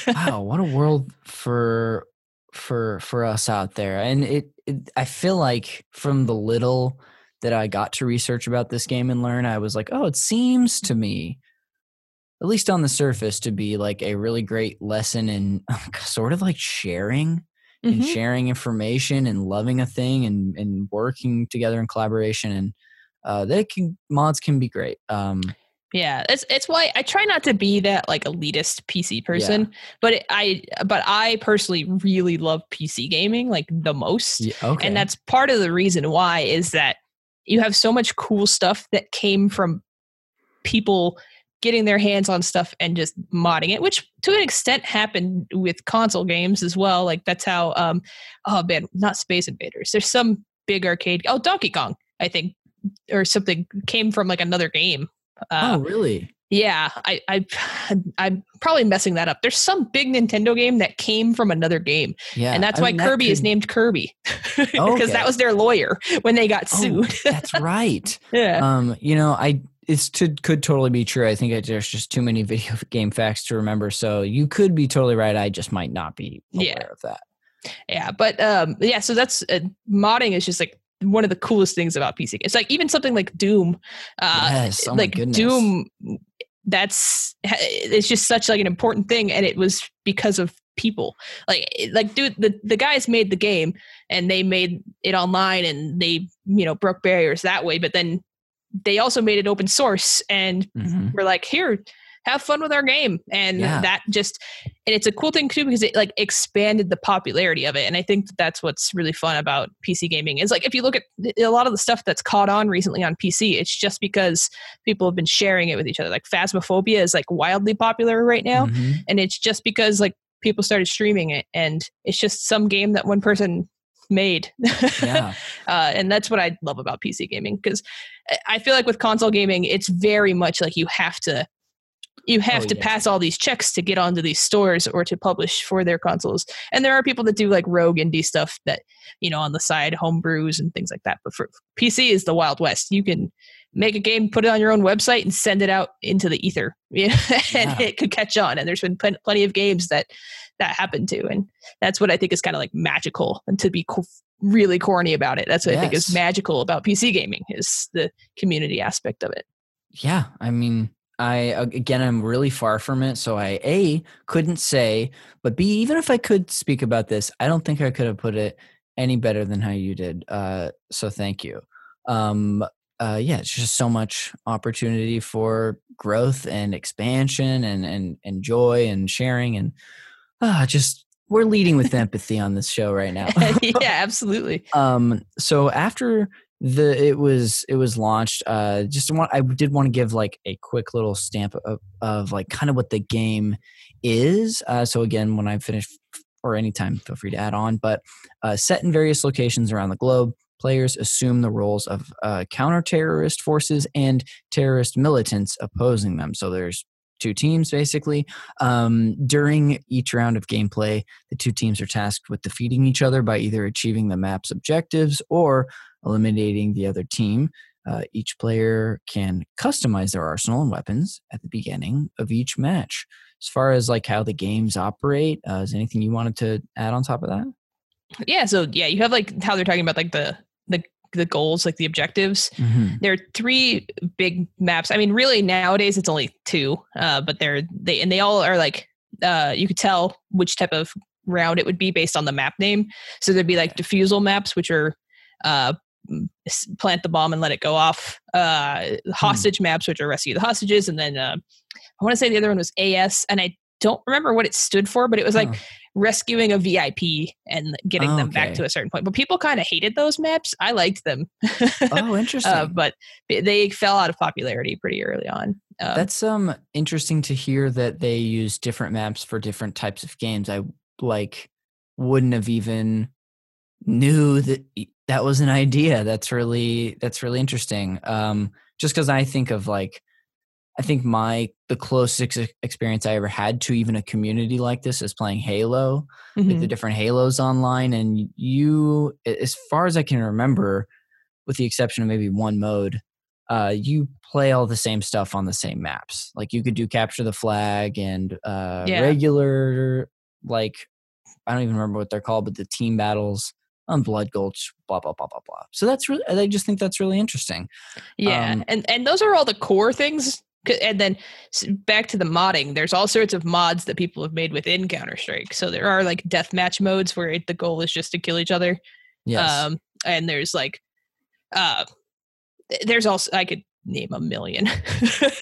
wow, what a world for for for us out there. And it, it I feel like from the little that I got to research about this game and learn, I was like, "Oh, it seems to me at least on the surface to be like a really great lesson in sort of like sharing mm-hmm. and sharing information and loving a thing and and working together in collaboration and uh, they can mods can be great. Um, yeah, it's it's why I try not to be that like elitist PC person, yeah. but it, I but I personally really love PC gaming like the most, yeah, okay. and that's part of the reason why is that you have so much cool stuff that came from people getting their hands on stuff and just modding it, which to an extent happened with console games as well. Like that's how um oh man, not Space Invaders. There's some big arcade oh Donkey Kong, I think, or something came from like another game uh, oh, really? Yeah, I, I, I'm probably messing that up. There's some big Nintendo game that came from another game, yeah, and that's I why mean, Kirby that could... is named Kirby because okay. that was their lawyer when they got oh, sued. Oh, that's right. yeah. Um, you know, I it's to, could totally be true. I think there's just too many video game facts to remember. So you could be totally right. I just might not be aware yeah. of that. Yeah, but um, yeah. So that's uh, modding is just like one of the coolest things about PC. It's like even something like Doom, uh, yes, oh like Doom. That's it's just such like an important thing, and it was because of people. Like like dude, the the guys made the game and they made it online and they you know broke barriers that way. But then they also made it open source and mm-hmm. we're like here have fun with our game and yeah. that just and it's a cool thing too because it like expanded the popularity of it and i think that that's what's really fun about pc gaming is like if you look at a lot of the stuff that's caught on recently on pc it's just because people have been sharing it with each other like phasmophobia is like wildly popular right now mm-hmm. and it's just because like people started streaming it and it's just some game that one person made yeah. uh, and that's what i love about pc gaming because i feel like with console gaming it's very much like you have to you have oh, to yeah. pass all these checks to get onto these stores or to publish for their consoles. And there are people that do like rogue indie stuff that, you know, on the side, homebrews and things like that. But for PC is the Wild West. You can make a game, put it on your own website, and send it out into the ether, you know, and yeah. it could catch on. And there's been pl- plenty of games that that happened to, and that's what I think is kind of like magical. And to be co- really corny about it, that's what yes. I think is magical about PC gaming is the community aspect of it. Yeah, I mean, I again I'm really far from it, so I a couldn't say, but b even if I could speak about this, I don't think I could have put it any better than how you did. Uh, so thank you. Um, uh, yeah, it's just so much opportunity for growth and expansion and and and joy and sharing and uh, just we're leading with empathy on this show right now. yeah, absolutely. Um, so after the it was it was launched, uh, just want I did want to give like a quick little stamp of, of like kind of what the game is. Uh, so again, when I finish or anytime, feel free to add on. But uh, set in various locations around the globe, players assume the roles of uh, counter-terrorist forces and terrorist militants opposing them. So there's two teams basically. Um, during each round of gameplay, the two teams are tasked with defeating each other by either achieving the map's objectives or eliminating the other team. Uh, each player can customize their arsenal and weapons at the beginning of each match. As far as like how the games operate, uh, is anything you wanted to add on top of that? Yeah. So yeah, you have like how they're talking about like the the the goals, like the objectives. Mm-hmm. There are three big maps. I mean, really nowadays it's only two, uh, but they're they and they all are like uh, you could tell which type of round it would be based on the map name. So there'd be like defusal maps, which are uh, plant the bomb and let it go off. Uh, hmm. hostage hmm. maps, which are rescue the hostages, and then uh, I want to say the other one was AS, and I don't remember what it stood for, but it was like oh. Rescuing a VIP and getting oh, them okay. back to a certain point. But people kind of hated those maps. I liked them. oh, interesting. Uh, but they fell out of popularity pretty early on. Um, That's um interesting to hear that they use different maps for different types of games. I like wouldn't have even knew that that was an idea. That's really that's really interesting. Um, just because I think of like I think my the closest experience I ever had to even a community like this is playing Halo, mm-hmm. like the different Halos online, and you, as far as I can remember, with the exception of maybe one mode, uh, you play all the same stuff on the same maps. Like you could do capture the flag and uh, yeah. regular, like I don't even remember what they're called, but the team battles on Blood Gulch, blah blah blah blah blah. So that's really, I just think that's really interesting. Yeah, um, and and those are all the core things and then back to the modding there's all sorts of mods that people have made within counter-strike so there are like deathmatch modes where it, the goal is just to kill each other. Yes. um and there's like uh there's also i could name a million hey,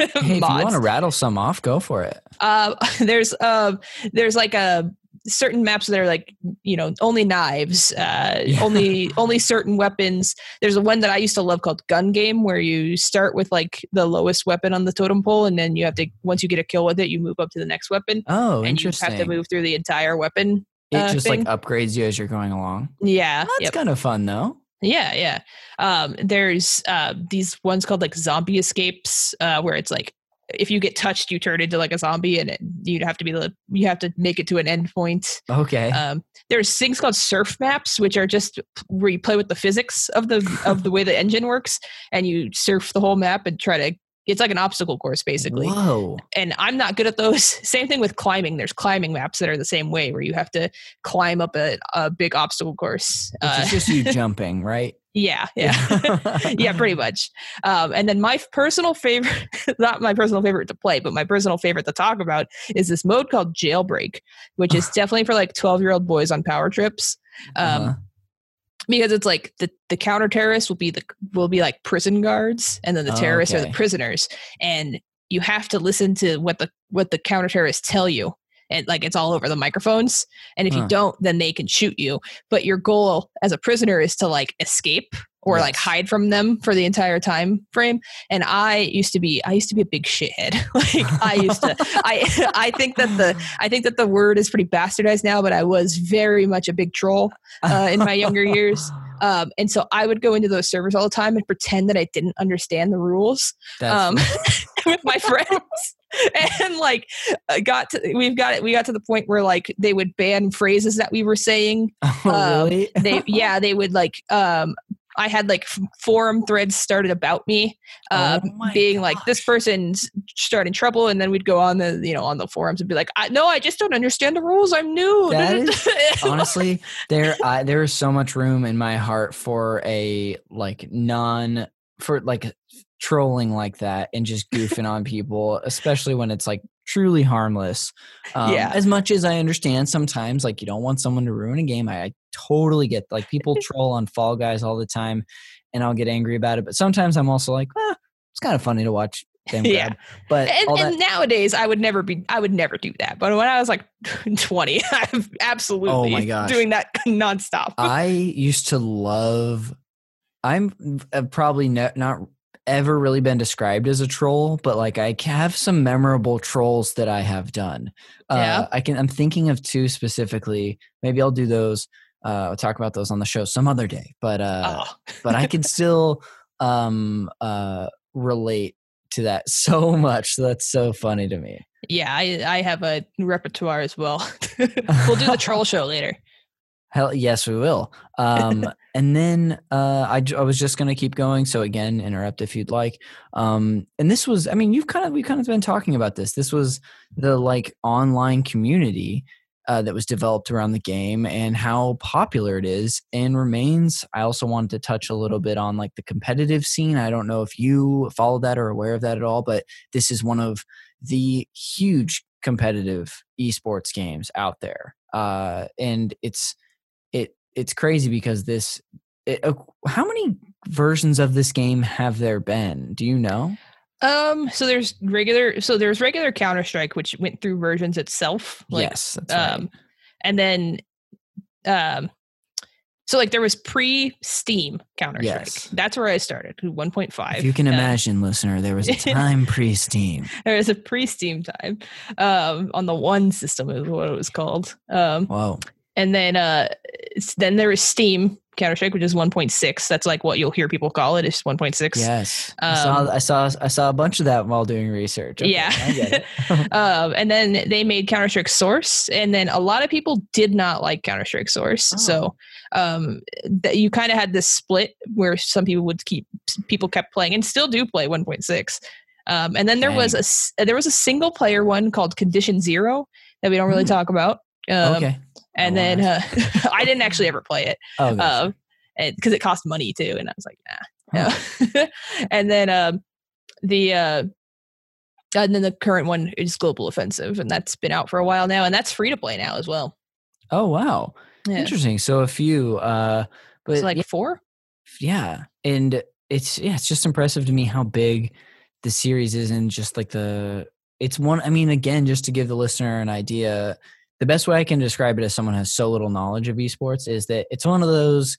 if you want to rattle some off go for it. Uh there's uh there's like a certain maps that are like you know only knives uh, yeah. only only certain weapons there's a one that i used to love called gun game where you start with like the lowest weapon on the totem pole and then you have to once you get a kill with it you move up to the next weapon oh and interesting you have to move through the entire weapon it uh, just thing. like upgrades you as you're going along yeah that's yep. kind of fun though yeah, yeah. Um, there's uh, these ones called like zombie escapes, uh, where it's like if you get touched, you turn into like a zombie, and it, you'd have to be the you have to make it to an endpoint. Okay. Um, there's things called surf maps, which are just where you play with the physics of the of the way the engine works, and you surf the whole map and try to. It's like an obstacle course, basically. Whoa! And I'm not good at those. Same thing with climbing. There's climbing maps that are the same way, where you have to climb up a, a big obstacle course. It's uh, just you jumping, right? Yeah, yeah, yeah, pretty much. Um, and then my personal favorite, not my personal favorite to play, but my personal favorite to talk about is this mode called Jailbreak, which is definitely for like 12 year old boys on power trips. Um, uh-huh. Because it's like the, the counter terrorists will be the will be like prison guards, and then the terrorists okay. are the prisoners, and you have to listen to what the what the counter terrorists tell you and like it's all over the microphones. And if huh. you don't, then they can shoot you. But your goal as a prisoner is to like escape or yes. like hide from them for the entire time frame. And I used to be I used to be a big shithead. like I used to I I think that the I think that the word is pretty bastardized now, but I was very much a big troll uh, in my younger years. Um, and so I would go into those servers all the time and pretend that I didn't understand the rules um, with my friends. and like uh, got to we've got it we got to the point where like they would ban phrases that we were saying oh, um, really? they yeah they would like um I had like forum threads started about me, uh, oh being gosh. like this person's starting trouble, and then we'd go on the you know on the forums and be like, I, "No, I just don't understand the rules. I'm new." That is, honestly, there I, there is so much room in my heart for a like non for like trolling like that and just goofing on people, especially when it's like truly harmless. Um, yeah. As much as I understand sometimes, like you don't want someone to ruin a game, I totally get like people troll on Fall Guys all the time, and I'll get angry about it. But sometimes I'm also like, eh, it's kind of funny to watch yeah. But and, and, nowadays I would never be I would never do that. But when I was like 20, I'm absolutely oh my gosh. doing that nonstop. I used to love I'm uh, probably ne- not ever really been described as a troll, but like I have some memorable trolls that I have done. Yeah. Uh, I can I'm thinking of two specifically. Maybe I'll do those uh, I'll talk about those on the show some other day. But uh, oh. but I can still um, uh, relate to that so much. That's so funny to me. Yeah, I I have a repertoire as well. we'll do the troll show later. Hell yes, we will. Um, and then uh, I, I was just going to keep going. So again, interrupt if you'd like. Um, and this was, I mean, you've kind of we kind of been talking about this. This was the like online community uh, that was developed around the game and how popular it is and remains. I also wanted to touch a little bit on like the competitive scene. I don't know if you follow that or aware of that at all, but this is one of the huge competitive esports games out there, uh, and it's it it's crazy because this. It, uh, how many versions of this game have there been? Do you know? Um, so there's regular, so there's regular Counter Strike, which went through versions itself. Like, yes, that's um, right. and then, um, so like there was pre Steam Counter Strike. Yes. That's where I started, 1.5. If you can uh, imagine, listener, there was a time pre Steam. there was a pre Steam time, um, on the one system is what it was called. Um, Whoa. And then, uh, then there was Steam Counter Strike, which is 1.6. That's like what you'll hear people call it. It's 1.6. Yes, um, I saw. I saw. I saw a bunch of that while doing research. Okay, yeah. um, and then they made Counter Strike Source, and then a lot of people did not like Counter Strike Source. Oh. So um, that you kind of had this split where some people would keep people kept playing and still do play 1.6. Um, and then there Dang. was a there was a single player one called Condition Zero that we don't really mm. talk about. Um, okay. And oh, then uh, I didn't actually ever play it. Oh, um, because it cost money too, and I was like, nah. Huh. and then um, the uh, and then the current one is Global Offensive, and that's been out for a while now, and that's free to play now as well. Oh wow, yeah. interesting. So a few, uh, but it's like yeah, four. Yeah, and it's yeah, it's just impressive to me how big the series is, and just like the it's one. I mean, again, just to give the listener an idea, the best way I can describe it as someone has so little knowledge of esports is that it's one of those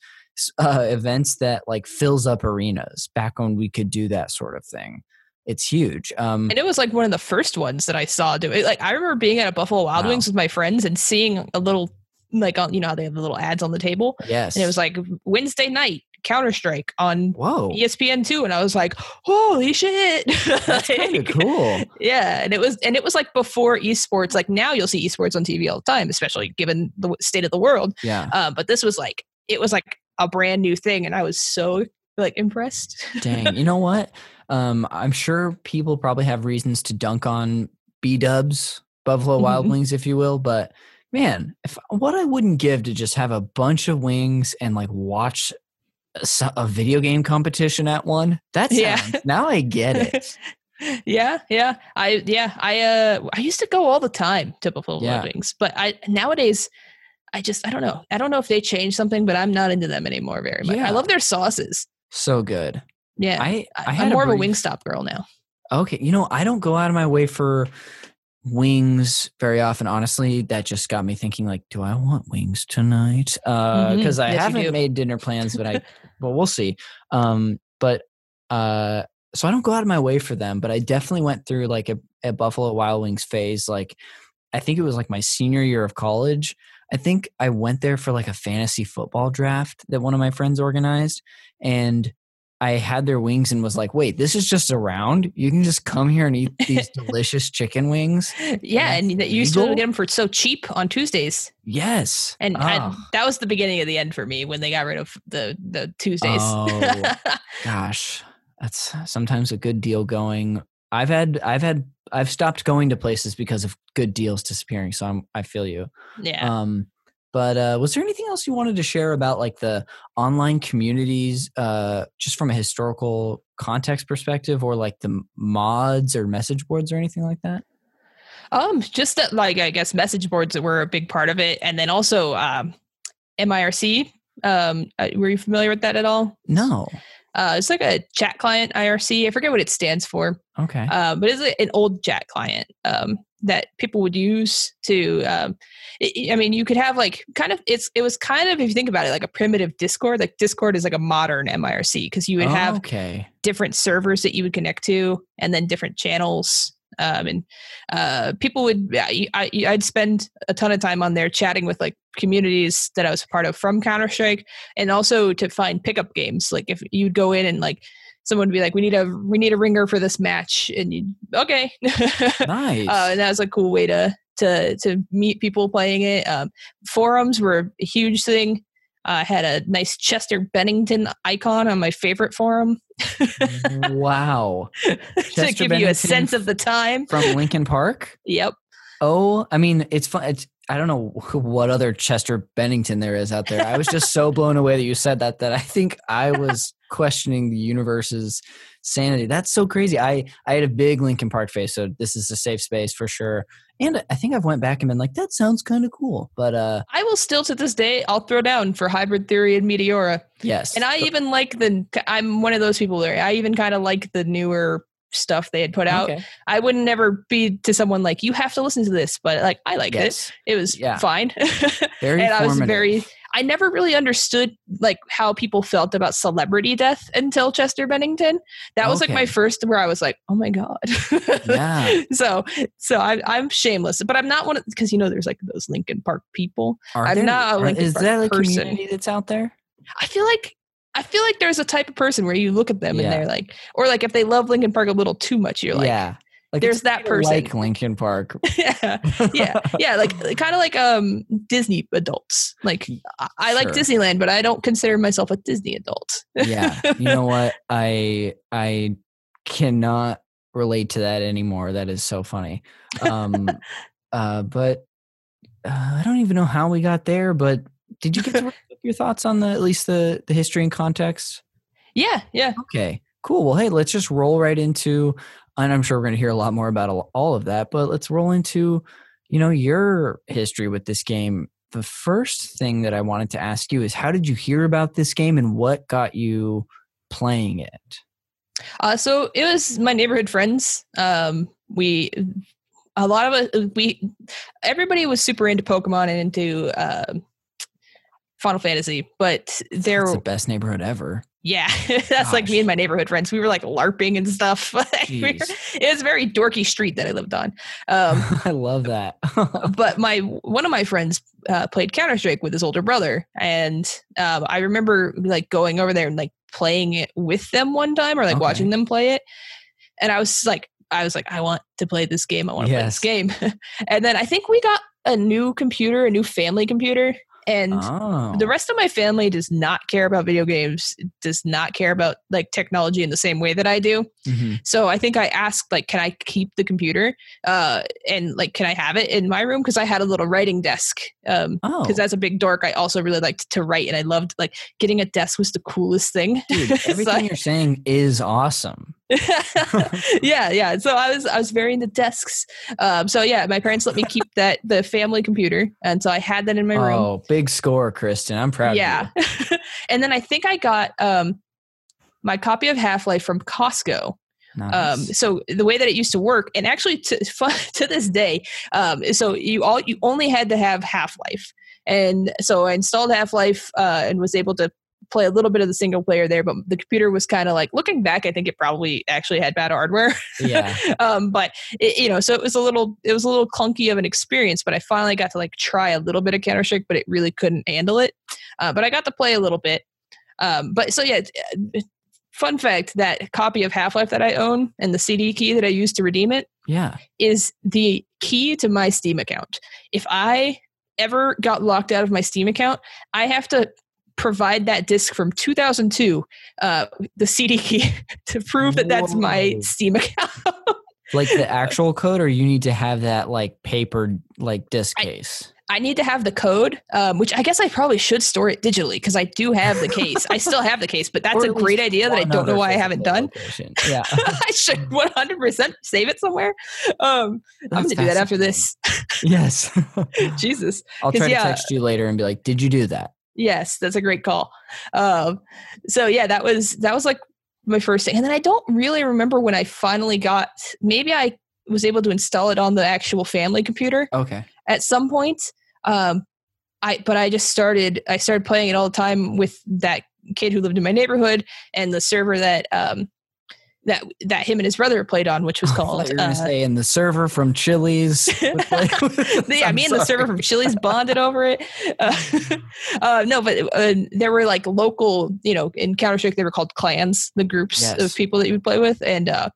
uh, events that like fills up arenas back when we could do that sort of thing. It's huge. Um, and it was like one of the first ones that I saw do it. Like I remember being at a Buffalo Wild wow. Wings with my friends and seeing a little like on you know they have the little ads on the table. Yes. And it was like Wednesday night Counter Strike on Whoa. ESPN two, and I was like, "Holy shit!" That's of cool. Yeah, and it was, and it was like before esports. Like now, you'll see esports on TV all the time, especially given the state of the world. Yeah. Uh, but this was like, it was like a brand new thing, and I was so like impressed. Dang, you know what? Um, I'm sure people probably have reasons to dunk on B Dubs, Buffalo Wild mm-hmm. Wings, if you will, but man, if what I wouldn't give to just have a bunch of wings and like watch a video game competition at one. That's yeah. now I get it. yeah, yeah. I yeah, I uh I used to go all the time to Buffalo yeah. Wings, but I nowadays I just I don't know. I don't know if they changed something, but I'm not into them anymore very much. Yeah. I love their sauces. So good. Yeah. I, I am more a brief, of a Wingstop girl now. Okay. You know, I don't go out of my way for wings very often honestly that just got me thinking like do i want wings tonight? Uh because mm-hmm. i yes, haven't made dinner plans but i well we'll see. Um but uh so i don't go out of my way for them but i definitely went through like a, a buffalo wild wings phase like i think it was like my senior year of college. I think i went there for like a fantasy football draft that one of my friends organized and I had their wings and was like, wait, this is just around. You can just come here and eat these delicious chicken wings. Yeah, and, and you used to get them for so cheap on Tuesdays. Yes, and, oh. and, that was the beginning of the end for me when they got rid of the the Tuesdays. Oh, gosh, that's sometimes a good deal going. I've had I've had I've stopped going to places because of good deals disappearing. So I'm I feel you. Yeah. Um, but uh, was there anything else you wanted to share about like the online communities, uh, just from a historical context perspective, or like the mods or message boards or anything like that? Um, just that, like I guess message boards that were a big part of it, and then also um, MIRC. Um, uh, were you familiar with that at all? No. Uh, it's like a chat client IRC. I forget what it stands for. Okay. Uh, but it's an old chat client um, that people would use to. Um, it, I mean, you could have like kind of. It's it was kind of if you think about it like a primitive Discord. Like Discord is like a modern MIRC because you would have okay. different servers that you would connect to, and then different channels um, and uh, people would I, i'd spend a ton of time on there chatting with like communities that i was part of from counter-strike and also to find pickup games like if you'd go in and like someone would be like we need a we need a ringer for this match and you okay nice uh, and that was a cool way to to to meet people playing it um, forums were a huge thing I uh, had a nice Chester Bennington icon on my favorite forum. wow. to give Bennington you a sense of the time. From Linkin Park? Yep. Oh, I mean, it's fun. It's, I don't know what other Chester Bennington there is out there. I was just so blown away that you said that that I think I was questioning the universe's sanity. That's so crazy. I I had a big Linkin Park face, so this is a safe space for sure. And I think I've went back and been like, that sounds kind of cool. But uh I will still to this day, I'll throw down for Hybrid Theory and Meteora. Yes. And I even like the I'm one of those people there. I even kind of like the newer stuff they had put out. Okay. I wouldn't never be to someone like you have to listen to this, but like I like yes. it. It was yeah. fine. Very and I was very I never really understood like how people felt about celebrity death until Chester Bennington. That was okay. like my first where I was like, oh my god. yeah. So so I, I'm shameless, but I'm not one of because you know there's like those Linkin Park people. Are I'm there, not a Linkin is Park that a person. community that's out there? I feel like I feel like there's a type of person where you look at them yeah. and they're like, or like if they love Linkin Park a little too much, you're like, yeah. Like there's that person like Linkin Park. yeah, yeah, yeah. Like kind of like um Disney adults. Like I, like Disneyland, but I don't consider myself a Disney adult. yeah, you know what? I I cannot relate to that anymore. That is so funny. Um, uh, but uh, I don't even know how we got there. But did you get to your thoughts on the at least the the history and context? Yeah, yeah. Okay, cool. Well, hey, let's just roll right into and I'm sure we're going to hear a lot more about all of that. But let's roll into, you know, your history with this game. The first thing that I wanted to ask you is, how did you hear about this game, and what got you playing it? Uh, so it was my neighborhood friends. Um, we a lot of us we everybody was super into Pokemon and into uh, Final Fantasy, but there That's the best neighborhood ever. Yeah, that's Gosh. like me and my neighborhood friends. We were like LARPing and stuff. it was a very dorky street that I lived on. Um, I love that. but my one of my friends uh, played Counter Strike with his older brother, and um, I remember like going over there and like playing it with them one time, or like okay. watching them play it. And I was like, I was like, I want to play this game. I want to yes. play this game. and then I think we got a new computer, a new family computer, and oh. the rest of my family does not care about video games does not care about like technology in the same way that i do mm-hmm. so i think i asked like can i keep the computer uh, and like can i have it in my room because i had a little writing desk um because oh. as a big dork i also really liked to write and i loved like getting a desk was the coolest thing Dude, everything so you're saying is awesome yeah, yeah. So I was I was very into desks. Um, so yeah, my parents let me keep that the family computer, and so I had that in my room. Oh, big score, Kristen! I'm proud. Of you. Yeah, and then I think I got um, my copy of Half Life from Costco. Um, nice. Um, so the way that it used to work, and actually to to this day, um, so you all you only had to have Half Life, and so I installed Half Life uh, and was able to play a little bit of the single player there, but the computer was kind of like looking back. I think it probably actually had bad hardware. Yeah. um, but it, you know, so it was a little it was a little clunky of an experience. But I finally got to like try a little bit of Counter Strike, but it really couldn't handle it. Uh, but I got to play a little bit. Um, but so yeah. Fun fact that copy of Half Life that I own and the CD key that I use to redeem it yeah. is the key to my Steam account. If I ever got locked out of my Steam account, I have to provide that disc from 2002, uh, the CD key, to prove that that's my Steam account. like the actual code, or you need to have that like paper like disc case. I, need to have the code, um, which I guess I probably should store it digitally because I do have the case. I still have the case, but that's a great idea that I don't know why I haven't done. Location. Yeah, I should 100% save it somewhere. Um, I'm going to do that after this. yes. Jesus. I'll try to yeah, text you later and be like, "Did you do that?" Yes, that's a great call. Um, so yeah, that was that was like my first thing, and then I don't really remember when I finally got. Maybe I was able to install it on the actual family computer. Okay. At some point, um, I but I just started. I started playing it all the time with that kid who lived in my neighborhood and the server that um, that that him and his brother played on, which was called. You're uh, the server from Chili's. yeah, me and the server from Chili's bonded over it. Uh, uh, no, but uh, there were like local, you know, in Counter Strike they were called clans, the groups yes. of people that you would play with, and uh,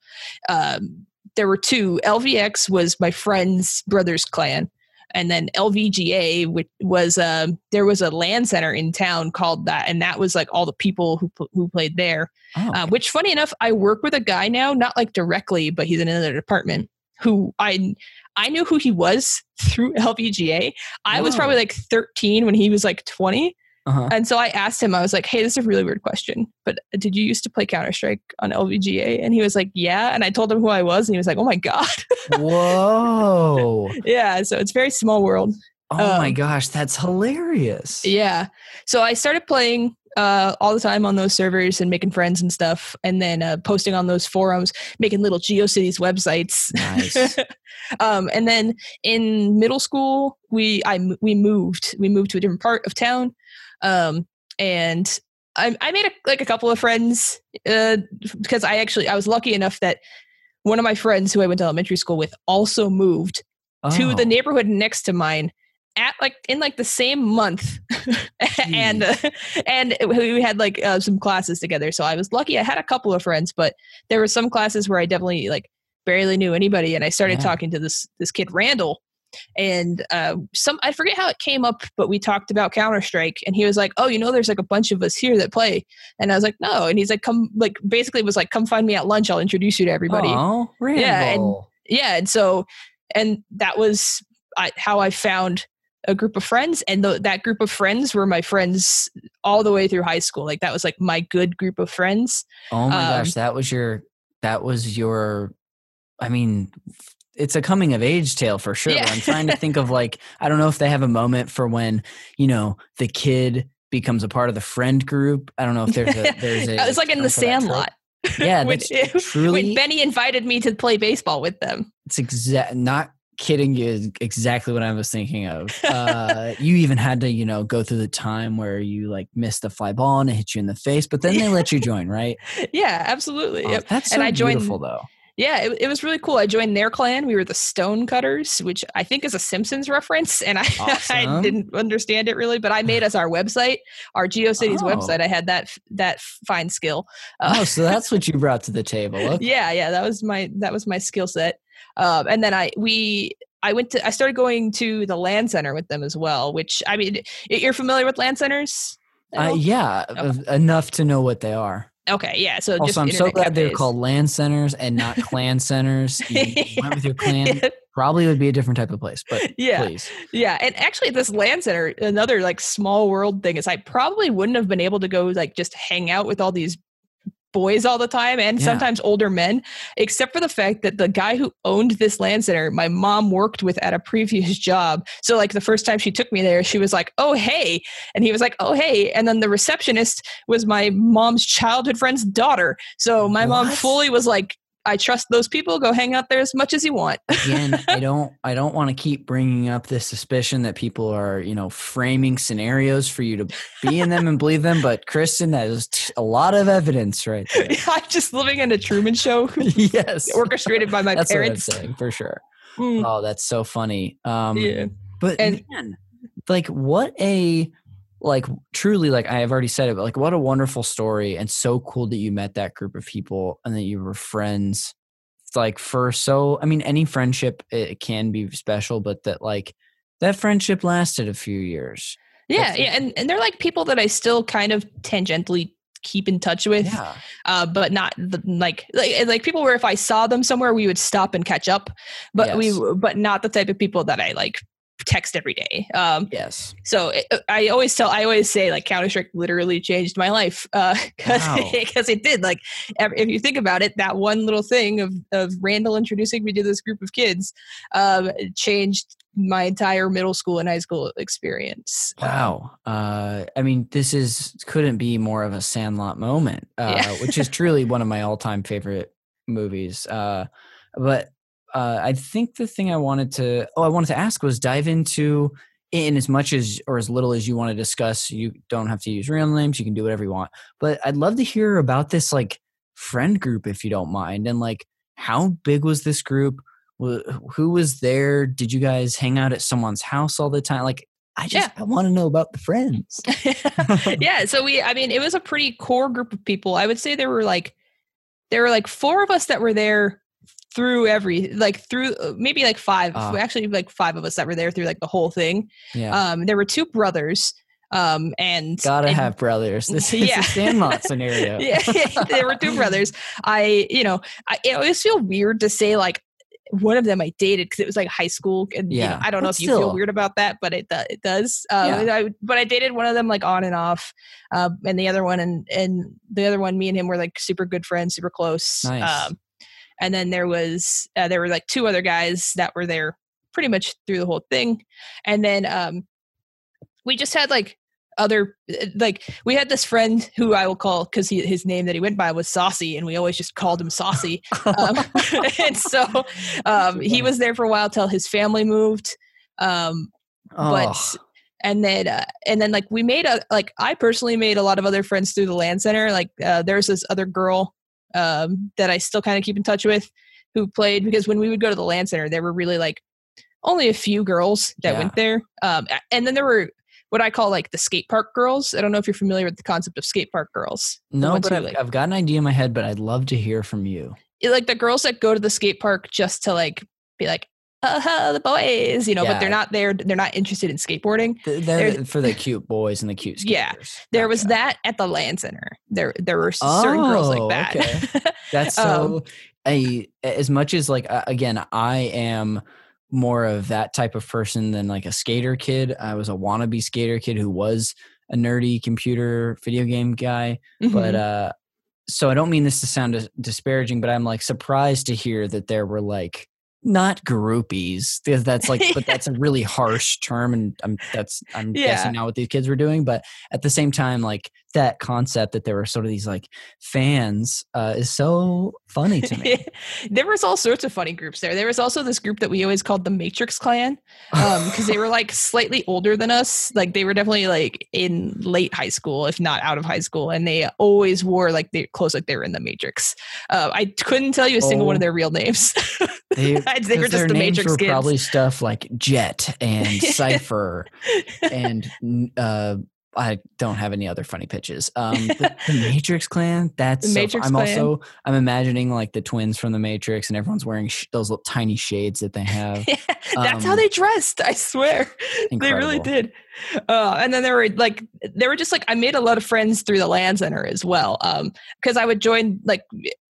um, there were two. LVX was my friend's brother's clan, and then LVGA, which was uh, there was a LAN center in town called that, and that was like all the people who who played there. Oh, uh, okay. uh, which, funny enough, I work with a guy now, not like directly, but he's in another department. Who I I knew who he was through LVGA. I was probably like 13 when he was like 20. Uh-huh. And so I asked him, I was like, hey, this is a really weird question, but did you used to play Counter Strike on LVGA? And he was like, yeah. And I told him who I was, and he was like, oh my God. Whoa. yeah. So it's very small world. Oh um, my gosh, that's hilarious. Yeah. So I started playing uh, all the time on those servers and making friends and stuff, and then uh, posting on those forums, making little GeoCities websites. Nice. um, and then in middle school, we I we moved. We moved to a different part of town, um, and I, I made a, like a couple of friends uh, because I actually I was lucky enough that one of my friends who I went to elementary school with also moved oh. to the oh. neighborhood next to mine at like in like the same month and uh, and we had like uh, some classes together so i was lucky i had a couple of friends but there were some classes where i definitely like barely knew anybody and i started yeah. talking to this this kid randall and uh, some I forget how it came up, but we talked about Counter Strike, and he was like, "Oh, you know, there's like a bunch of us here that play," and I was like, "No," and he's like, "Come, like basically was like, come find me at lunch. I'll introduce you to everybody." Oh, yeah, and yeah, and so and that was I, how I found a group of friends and the, that group of friends were my friends all the way through high school like that was like my good group of friends oh my um, gosh that was your that was your i mean it's a coming of age tale for sure. Yeah. I'm trying to think of like I don't know if they have a moment for when you know the kid becomes a part of the friend group. I don't know if there's a there's a. it's like in the Sandlot. Yeah, which truly. When Benny invited me to play baseball with them. It's exact. Not kidding you. Exactly what I was thinking of. Uh, you even had to, you know, go through the time where you like missed a fly ball and it hit you in the face, but then they let you join, right? Yeah, absolutely. Oh, yep. That's so and I joined, beautiful, though yeah, it, it was really cool. I joined their clan. We were the Stone Cutters, which I think is a Simpsons reference, and I, awesome. I didn't understand it really, but I made us our website, our GeoCities oh. website. I had that that fine skill. Uh, oh, so that's what you brought to the table. Okay. yeah, yeah, that was my that was my skill set. Um, and then I we I went to I started going to the LAN center with them as well. Which I mean, you're familiar with LAN centers? Uh, yeah, okay. enough to know what they are. Okay, yeah. So also, I'm so glad they're called LAN centers and not clan centers. You went with your clan. Probably would be a different type of place, but yeah, please. yeah. And actually, this LAN center, another like small world thing is, I probably wouldn't have been able to go like just hang out with all these boys all the time and yeah. sometimes older men, except for the fact that the guy who owned this LAN center, my mom worked with at a previous job. So, like, the first time she took me there, she was like, Oh, hey. And he was like, Oh, hey. And then the receptionist was my mom's childhood friend's daughter. So, my what? mom fully was like, I trust those people. Go hang out there as much as you want. Again, I don't I don't want to keep bringing up this suspicion that people are, you know, framing scenarios for you to be in them and believe them, but Kristen, that is a lot of evidence right there. I'm just living in a Truman show. yes. Orchestrated by my that's parents. What I'm saying, for sure. Mm. Oh, that's so funny. Um yeah. but and, man, like what a like truly like i have already said it but like what a wonderful story and so cool that you met that group of people and that you were friends it's like for so i mean any friendship it can be special but that like that friendship lasted a few years yeah That's yeah and, and they're like people that i still kind of tangentially keep in touch with yeah. uh, but not the, like, like like people where if i saw them somewhere we would stop and catch up but yes. we but not the type of people that i like text every day. Um, yes. So it, uh, I always tell, I always say like Counter Strike literally changed my life because uh, because wow. it did. Like if you think about it, that one little thing of of Randall introducing me to this group of kids um, changed my entire middle school and high school experience. Um, wow. Uh, I mean, this is couldn't be more of a Sandlot moment, uh, yeah. which is truly one of my all time favorite movies. Uh, but uh, I think the thing I wanted to oh I wanted to ask was dive into in as much as or as little as you want to discuss. You don't have to use real names. You can do whatever you want. But I'd love to hear about this like friend group if you don't mind, and like how big was this group? Who was there? Did you guys hang out at someone's house all the time? Like I just yeah. I want to know about the friends. yeah, so we I mean it was a pretty core group of people. I would say there were like there were like four of us that were there through every like through uh, maybe like five uh, actually like five of us that were there through like the whole thing yeah um there were two brothers um and gotta and, have brothers this is yeah. a sandlot scenario yeah there were two brothers i you know i always feel weird to say like one of them I dated because it was like high school, and yeah, you know, I don't know if still. you feel weird about that, but it it does. Um, yeah. I, but I dated one of them like on and off, uh, and the other one and and the other one, me and him were like super good friends, super close. Nice. Um, and then there was uh, there were like two other guys that were there pretty much through the whole thing and then um we just had like other uh, like we had this friend who I will call because his name that he went by was Saucy, and we always just called him Saucy. um, and so um, he was there for a while till his family moved. Um, oh. But and then uh, and then like we made a like I personally made a lot of other friends through the LAN center. Like uh, there's this other girl um, that I still kind of keep in touch with who played because when we would go to the LAN center, there were really like only a few girls that yeah. went there. Um, and then there were what I call like the skate park girls. I don't know if you're familiar with the concept of skate park girls. No, but I've, like, I've, got an idea in my head, but I'd love to hear from you. Like the girls that go to the skate park just to like be like, the boys, you know, yeah. but they're not there. They're not interested in skateboarding. They're, they're for the cute boys and the cute skaters. Yeah, there was that at the LAN center. There, there were oh, certain girls like oh, that. Okay. That's so. Um, I as much as like uh, again, I am more of that type of person than like a skater kid. I was a wannabe skater kid who was a nerdy computer video game guy, mm-hmm. but uh so I don't mean this to sound disparaging, but I'm like surprised to hear that there were like not groupies because that's like but that's a really harsh term and I'm that's I'm yeah. guessing not what these kids were doing but at the same time like that concept that there were sort of these like fans uh, is so funny to me. there was all sorts of funny groups there. There was also this group that we always called the Matrix Clan because um, they were like slightly older than us. Like they were definitely like in late high school, if not out of high school, and they always wore like they clothes like they were in the Matrix. Uh, I couldn't tell you a single oh. one of oh. their real names. They, they were just the Matrix were kids. Probably stuff like Jet and Cipher and uh, I don't have any other funny pitches. Um, the, the Matrix Clan. That's Matrix so, I'm Clan. also I'm imagining like the twins from the Matrix, and everyone's wearing sh- those little tiny shades that they have. yeah, that's um, how they dressed. I swear, incredible. they really did. Uh, and then there were like they were just like I made a lot of friends through the LAN center as well. Um, because I would join like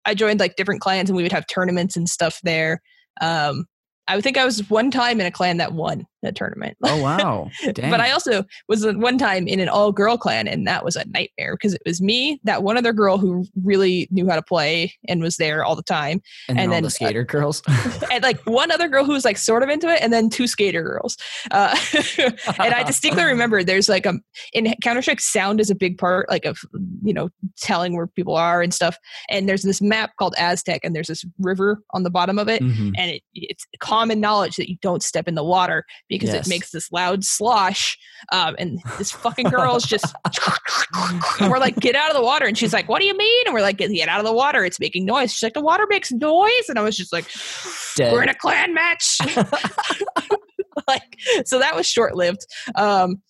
I joined like different clans, and we would have tournaments and stuff there. Um, I think I was one time in a clan that won the tournament. Oh wow! but I also was one time in an all girl clan, and that was a nightmare because it was me, that one other girl who really knew how to play and was there all the time, and, and then the uh, skater uh, girls, and like one other girl who was like sort of into it, and then two skater girls. Uh, and I distinctly remember there's like a in Counter Strike, sound is a big part, like of you know telling where people are and stuff. And there's this map called Aztec, and there's this river on the bottom of it, mm-hmm. and it, it's common knowledge that you don't step in the water because yes. it makes this loud slosh. Um, and this fucking girl is just, we're like, get out of the water. And she's like, what do you mean? And we're like, get out of the water. It's making noise. She's like, the water makes noise. And I was just like, Dead. we're in a clan match. like, so that was short lived. Um,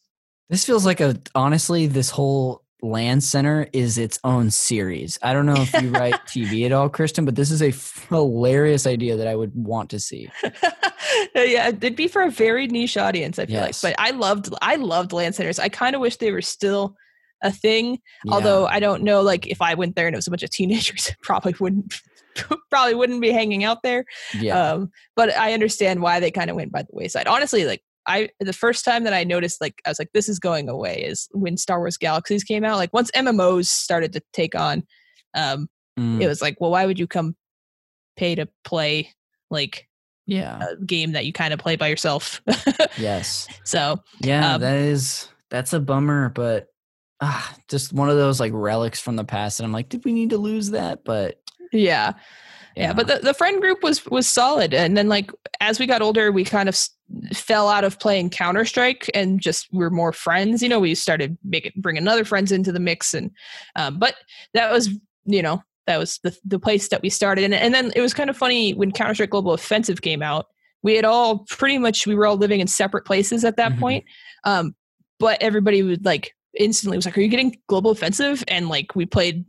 this feels like a, honestly, this whole LAN Center is its own series. I don't know if you write TV at all, Kristen, but this is a hilarious idea that I would want to see. yeah, it'd be for a very niche audience, I feel yes. like. But I loved I loved LAN Centers. I kind of wish they were still a thing. Yeah. Although I don't know, like if I went there and it was a bunch of teenagers, probably wouldn't probably wouldn't be hanging out there. Yeah. Um, but I understand why they kind of went by the wayside. Honestly, like I the first time that I noticed like I was like this is going away is when Star Wars Galaxies came out. Like once MMOs started to take on, um, mm. it was like, well, why would you come pay to play like yeah a game that you kind of play by yourself? yes. So yeah, um, that is that's a bummer, but ah, just one of those like relics from the past. And I'm like, did we need to lose that? But yeah. Yeah, yeah but the, the friend group was was solid and then like as we got older we kind of fell out of playing Counter Strike and just we're more friends. You know, we started making bringing other friends into the mix, and um, but that was you know that was the the place that we started. And, and then it was kind of funny when Counter Strike Global Offensive came out. We had all pretty much we were all living in separate places at that mm-hmm. point. Um, but everybody would like instantly was like, "Are you getting Global Offensive?" And like we played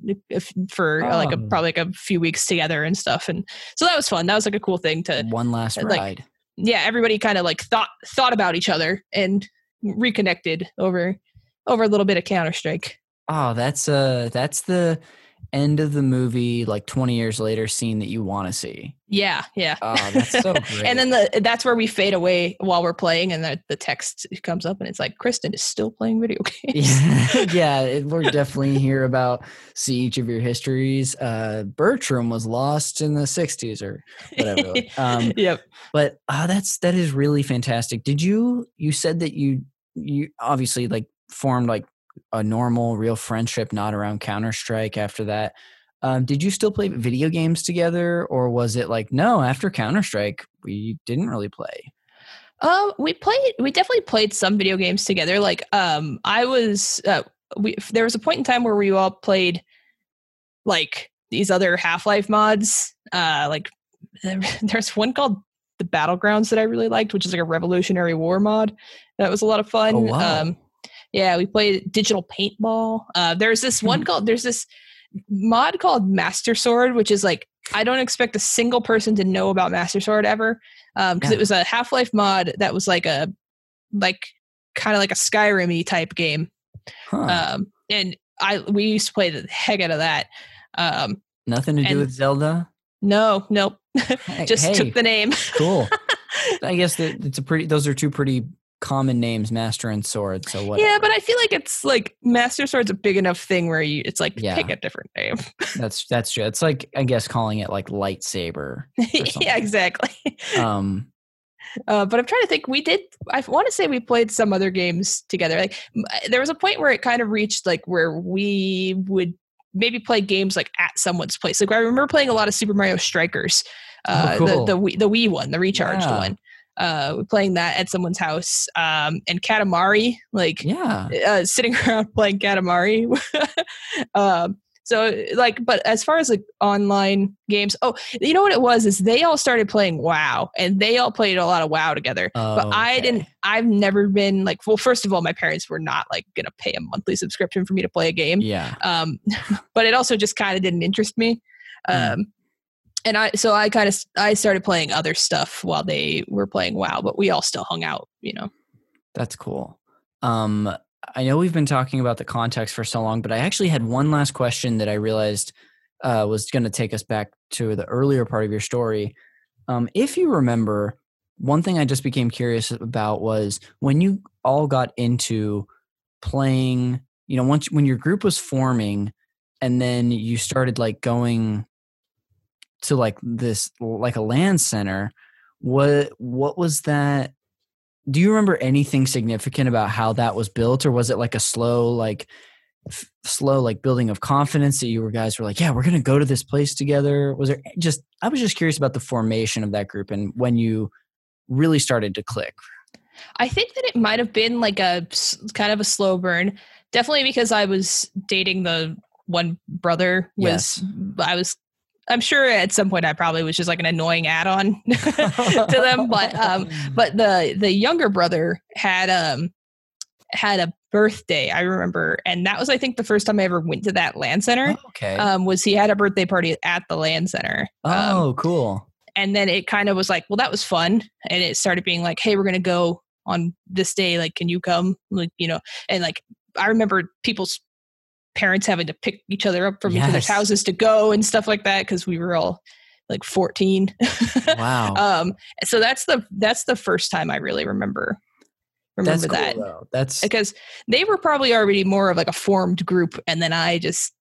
for uh, like a, oh. probably like a few weeks together and stuff, and so that was fun. That was like a cool thing to one last like, ride yeah, everybody kind of like thought thought about each other and reconnected over over a little bit of Counter Strike. Oh, that's uh that's the end of the movie like 20 years later scene that you want to see. Yeah, yeah. Oh, that's so great. and then the that's where we fade away while we're playing and the, the text comes up and it's like Kristen is still playing video games. yeah, yeah it, we're definitely here about see each of your histories. Uh Bertram was lost in the 60s or whatever. um Yep. But uh, that's that is really fantastic. Did you you said that you you obviously like formed like a normal, real friendship, not around Counter Strike after that. Um, did you still play video games together, or was it like no? After Counter Strike, we didn't really play. Um, we played. We definitely played some video games together. Like, um, I was. Uh, we there was a point in time where we all played, like these other Half Life mods. Uh, like there's one called the Battlegrounds that I really liked, which is like a Revolutionary War mod. That was a lot of fun. Oh, wow. Um, yeah, we played digital paintball. Uh, there's this one hmm. called there's this mod called Master Sword, which is like I don't expect a single person to know about Master Sword ever, because um, yeah. it was a Half Life mod that was like a like kind of like a Skyrim type game. Huh. Um, and I we used to play the heck out of that. Um, Nothing to do with Zelda. No, nope. Just hey, took the name. cool. I guess that it's a pretty. Those are two pretty common names, Master and Sword. So what? Yeah, but I feel like it's like Master Sword's a big enough thing where you it's like yeah. pick a different name. that's that's true. It's like I guess calling it like lightsaber. yeah, exactly. Um. Uh, but I'm trying to think. We did. I want to say we played some other games together. Like there was a point where it kind of reached like where we would maybe play games like at someone's place. Like I remember playing a lot of Super Mario Strikers, oh, uh, oh, cool. the the Wii, the Wii one, the recharged yeah. one uh playing that at someone's house um and katamari like yeah. uh, sitting around playing katamari. Um so like but as far as like online games oh you know what it was is they all started playing WoW and they all played a lot of WoW together. Oh, but i didn't i've never been like well first of all my parents were not like gonna pay a monthly subscription for me to play a game. Yeah. Um but it also just kind of didn't interest me. Mm. And I so I kind of I started playing other stuff while they were playing WoW, but we all still hung out, you know. That's cool. Um I know we've been talking about the context for so long, but I actually had one last question that I realized uh, was going to take us back to the earlier part of your story. Um, if you remember, one thing I just became curious about was when you all got into playing. You know, once when your group was forming, and then you started like going to like this like a LAN center what what was that do you remember anything significant about how that was built or was it like a slow like f- slow like building of confidence that you were guys were like yeah we're gonna go to this place together was there just i was just curious about the formation of that group and when you really started to click i think that it might have been like a kind of a slow burn definitely because i was dating the one brother was yes. i was I'm sure at some point I probably was just like an annoying add-on to them, but um, but the the younger brother had um had a birthday I remember, and that was I think the first time I ever went to that LAN center. Oh, okay, um, was he had a birthday party at the LAN center? Oh, um, cool. And then it kind of was like, well, that was fun, and it started being like, hey, we're gonna go on this day. Like, can you come? Like, you know, and like I remember people's parents having to pick each other up from yes. each other's houses to go and stuff like that because we were all like 14 wow um so that's the that's the first time i really remember remember That's that. cool, though. That's Because they were probably already more of like a formed group, and then I just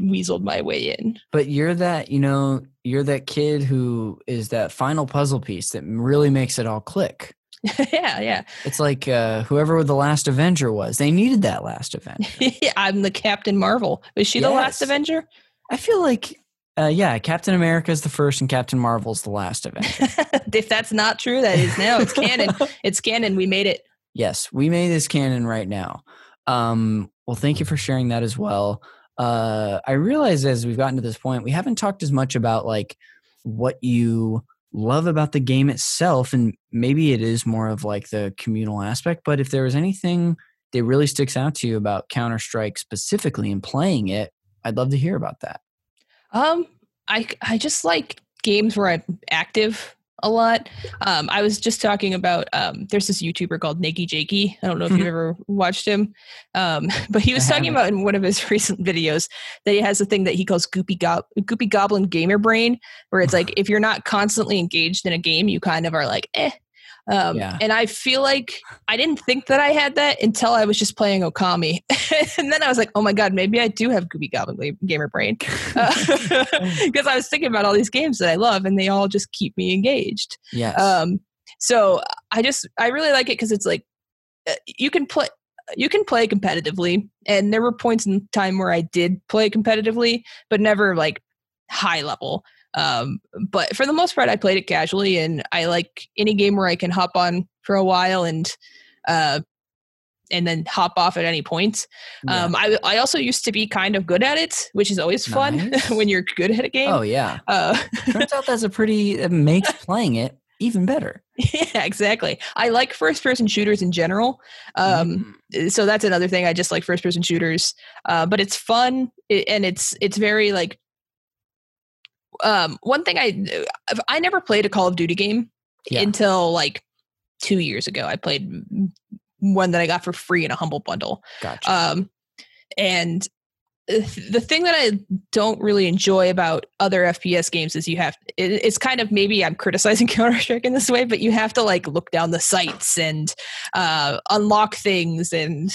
weaseled my way in. but you're that you know you're that kid who is that final puzzle piece that really makes it all click. yeah, yeah. It's like uh, whoever the last Avenger was. They needed that last Avenger. I'm the Captain Marvel. Was she the last Avenger? I feel like, uh, yeah, Captain America is the first and Captain Marvel's the last Avenger. if that's not true, that is now. It's canon. It's canon. We made it. yes, we made this canon right now. Um, well, thank you for sharing that as well. Uh, I realize as we've gotten to this point, we haven't talked as much about like what you love about the game itself, and maybe it is more of like the communal aspect. But if there was anything that really sticks out to you about Counter Strike specifically and playing it, I'd love to hear about that. Um, I I just like games where I'm active a lot. Um, I was just talking about um, there's this YouTuber called Nakey Jakey. I don't know if you've ever watched him, um, but he was I talking haven't. about in one of his recent videos that he has a thing that he calls Goopy Gob- Goopy Goblin Gamer Brain, where it's like if you're not constantly engaged in a game, you kind of are like eh. Um, Yeah. And I feel like I didn't think that I had that until I was just playing Okami, and then I was like, oh my god, maybe I do have Goopy Goblin Gamer Brain because I was thinking about all these games that I love, and they all just keep me engaged. Yes. Um, so I just I really like it because it's like uh, you can play you can play competitively, and there were points in time where I did play competitively, but never like high level. Um, but for the most part, I played it casually, and I like any game where I can hop on for a while and uh, and then hop off at any point. Yeah. Um, I I also used to be kind of good at it, which is always fun Nice. when you're good at a game. oh yeah. Uh, Turns out that's a pretty it makes playing it even better. yeah, exactly. I like first person shooters in general. Um, Mm. so that's another thing. I just like first person shooters. Uh, but it's fun it, and it's it's very like um one thing I I never played a Call of Duty game Yeah. until like 2 years ago. I played one that I got for free in a humble bundle. Gotcha. Um, and the thing that I don't really enjoy about other FPS games is you have it, it's kind of maybe I'm criticizing Counter Strike in this way, but you have to like look down the sights and uh, unlock things and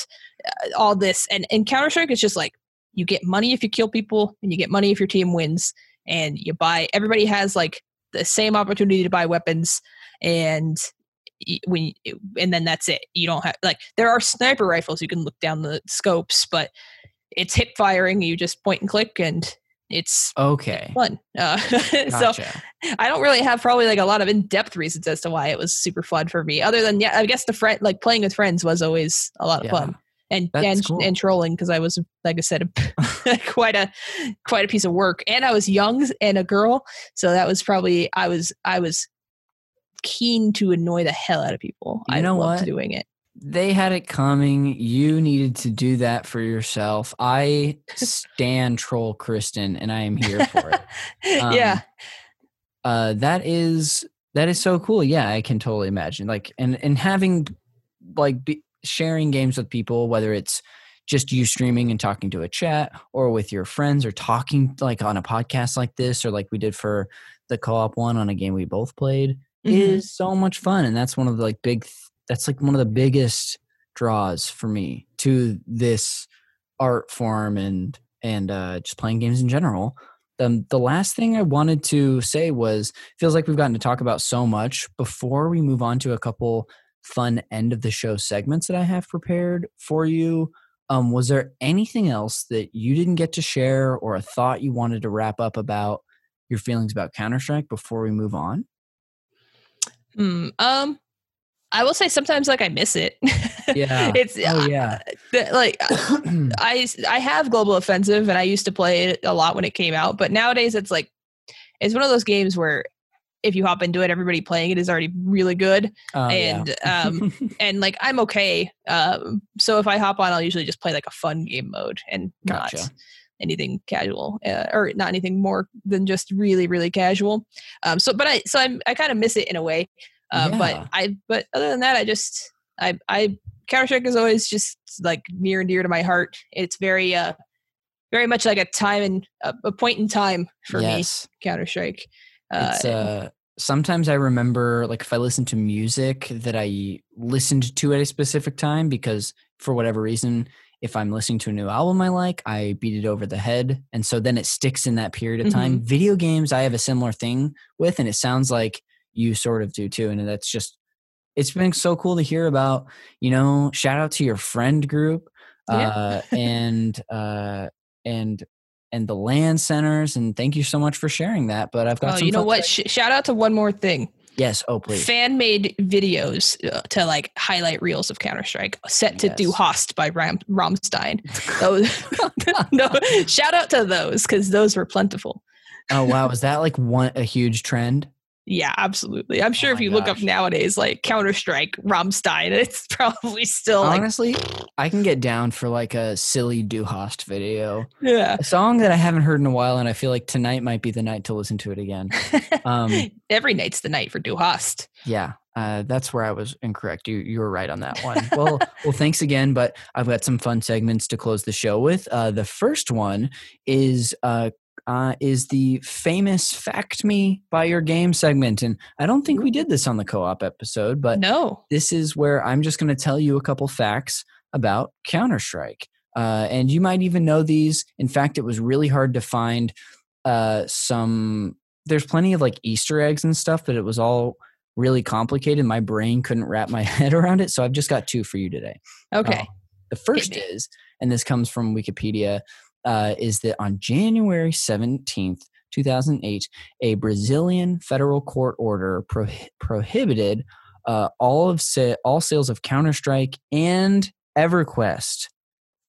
uh, all this. And and Counter Strike is just like you get money if you kill people, and you get money if your team wins, and you buy. Everybody has like the same opportunity to buy weapons, and when and then that's it. You don't have like there are sniper rifles you can look down the scopes, but it's hip firing. You just point and click, and it's okay. fun. Uh, so I don't really have probably like a lot of in depth reasons as to why it was super fun for me. Other than yeah, I guess the friend like playing with friends was always a lot of Yeah. fun. And That's and, cool. and trolling because I was like I said quite a quite a piece of work and I was young and a girl so that was probably I was I was keen to annoy the hell out of people. You I know loved what? doing it. They had it coming. You needed to do that for yourself. I stand troll Kristen and I am here for it. yeah. Um, uh that is that is so cool yeah i can totally imagine like and and having like be, sharing games with people whether it's just you streaming and talking to a chat or with your friends or talking like on a podcast like this or like we did for the co-op one on a game we both played Mhm. is so much fun and that's one of the like big that's like one of the biggest draws for me to this art form and and uh just playing games in general um, the last thing I wanted to say was feels like we've gotten to talk about so much. Before we move on to a couple fun end of the show segments that I have prepared for you, um, was there anything else that you didn't get to share or a thought you wanted to wrap up about your feelings about Counter Strike before we move on? Hmm, um I will say sometimes like I miss it. Yeah. it's Oh yeah. the- like I I have Global Offensive and I used to play it a lot when it came out, but nowadays it's like it's one of those games where if you hop into it, everybody playing it is already really good, Oh, yeah. and um, and like I'm okay. Um, so if I hop on, I'll usually just play like a fun game mode and Gotcha. not anything casual, uh, or not anything more than just really really casual. Um, so but I so I'm, I kind of miss it in a way. Uh, Yeah. But I but other than that, I just I I Counter Strike is always just like near and dear to my heart. It's very uh very much like a time and a, a point in time for me. Counter Strike. Uh, it's uh sometimes I remember like if I listen to music that I listened to at a specific time because for whatever reason, if I'm listening to a new album I like, I beat it over the head. And so then it sticks in that period of time. Mm-hmm. Video games, I have a similar thing with, and it sounds like you sort of do too. And that's just, it's been so cool to hear about, you know, shout out to your friend group. Yeah. Uh, and, uh, and and the LAN centers. And thank you so much for sharing that. But I've got. Oh, you know what? Sh- shout out to one more thing. Yes. Oh, please. Fan made videos uh, to like highlight reels of Counter Strike, set to yes. Du Hast by Ram- Rammstein. Those, no, shout out to those because those were plentiful. Oh wow, is that like one a huge trend? Yeah, absolutely. I'm sure oh if you gosh. look up nowadays, like Counter Strike, Rammstein, it's probably still honestly. Like, I can get down for like a silly Du Hast video. Yeah, a song that I haven't heard in a while, and I feel like tonight might be the night to listen to it again. Um, Every night's the night for Du Hast. Yeah, uh, that's where I was incorrect. You you were right on that one. well, well, thanks again. But I've got some fun segments to close the show with. Uh, the first one is uh, uh, is the famous Fact Me by Your Game segment. And I don't think we did this on the co op episode, but no. this is where I'm just going to tell you a couple facts about Counter Strike. Uh, and you might even know these. In fact, it was really hard to find uh, some. There's plenty of like Easter eggs and stuff, but it was all really complicated. My brain couldn't wrap my head around it. So I've just got two for you today. Okay. Uh, the first is, and this comes from Wikipedia, uh, is that on January 17th, 2008, a Brazilian federal court order pro- prohibited uh, all of sa- all sales of Counter Strike and EverQuest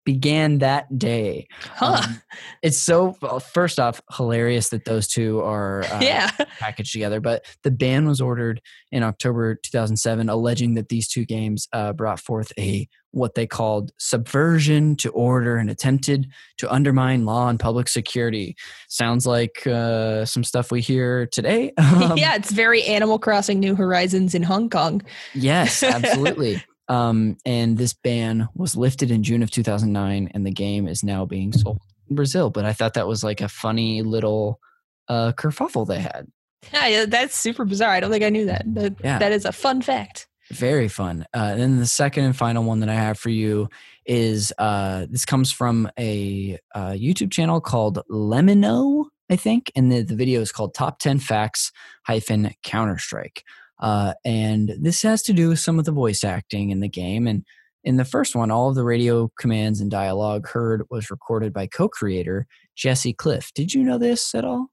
began that day. Huh. Um, it's so first off hilarious that those two are uh, yeah. packaged together. But the ban was ordered in October 2007, alleging that these two games uh, brought forth a what they called subversion to order and attempted to undermine law and public security. Sounds like uh, some stuff we hear today. Um, yeah, it's very Animal Crossing New Horizons in Hong Kong. Yes, absolutely. Um, and this ban was lifted in June of 2009, and the game is now being sold in Brazil. But I thought that was like a funny little uh, kerfuffle they had. Yeah, that's super bizarre. I don't think I knew that. That, yeah. that is a fun fact. Very fun. Uh, and then the second and final one that I have for you is uh, this comes from a, uh, YouTube channel called Lemino, I think, and the, the video is called Top 10 Facts hyphen Counter Strike. Uh, and this has to do with some of the voice acting in the game. And in the first one, all of the radio commands and dialogue heard was recorded by co creator Jesse Cliffe. Did you know this at all?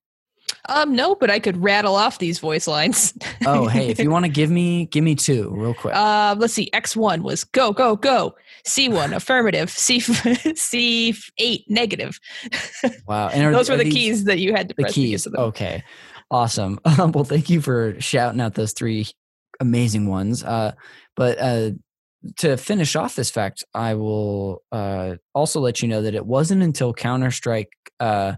Um, no, but I could rattle off these voice lines. oh, hey, if you want to give me, give me two real quick. Uh, let's see. X one was go, go, go. C one affirmative. C C eight negative. Wow, and those were the these, keys that you had to the keys. Okay, Awesome. Um, well, thank you for shouting out those three amazing ones. Uh, but uh, to finish off this fact, I will uh, also let you know that it wasn't until Counter Strike uh,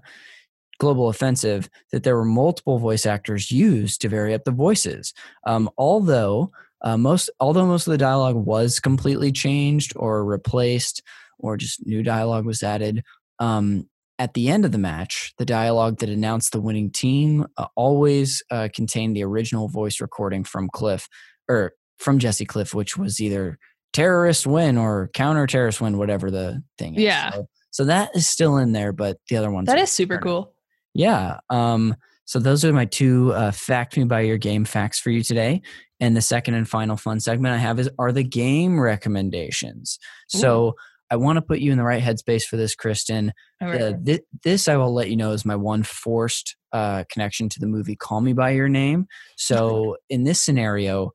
Global Offensive that there were multiple voice actors used to vary up the voices. Um, although uh, most, although most of the dialogue was completely changed or replaced, or just new dialogue was added. Um, at the end of the match, the dialogue that announced the winning team uh, always uh, contained the original voice recording from Cliffe or from Jesse Cliffe, which was either terrorist win or counter terrorist win, whatever the thing is. Yeah. So, so, that is still in there, but the other ones that is super cool. Yeah. Um, so those are my two uh, fact me by your game facts for you today. And the second and final fun segment I have is are the game recommendations. Ooh. So I want to put you in the right headspace for this, Kristen. Uh, th- this I will let you know is my one forced uh, connection to the movie Call Me by Your Name. So in this scenario,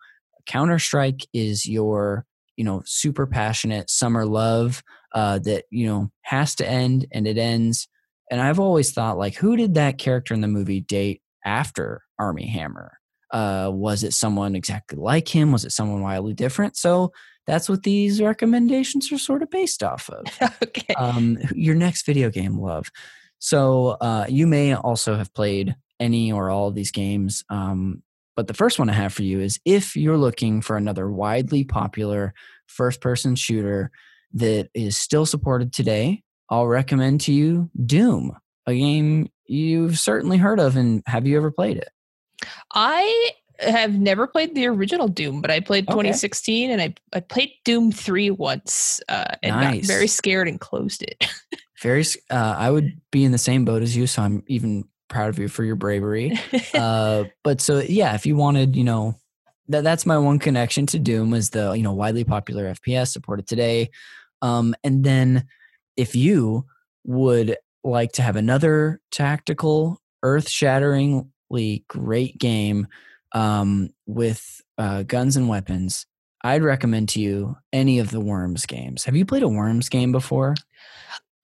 Counter Strike is your you know super passionate summer love uh, that you know has to end and it ends. And I've always thought like, who did that character in the movie date after Armie Hammer? Uh, was it someone exactly like him? Was it someone wildly different? So that's what these recommendations are sort of based off of. okay. Um, your next video game, love. So uh, you may also have played any or all of these games. Um, but the first one I have for you is if you're looking for another widely popular first person shooter that is still supported today, I'll recommend to you Doom, a game you've certainly heard of. And have you ever played it? I have never played the original Doom, but I played okay. 2016 and I, I played Doom 3 once uh, and nice. got very scared and closed it. very, uh, I would be in the same boat as you, so I'm even proud of you for your bravery. uh, but so, yeah, if you wanted, you know, that that's my one connection to Doom is the, you know, widely popular FPS supported today. Um, and then if you would like to have another tactical, earth shatteringly great game um, with uh, guns and weapons, I'd recommend to you any of the Worms games. Have you played a Worms game before?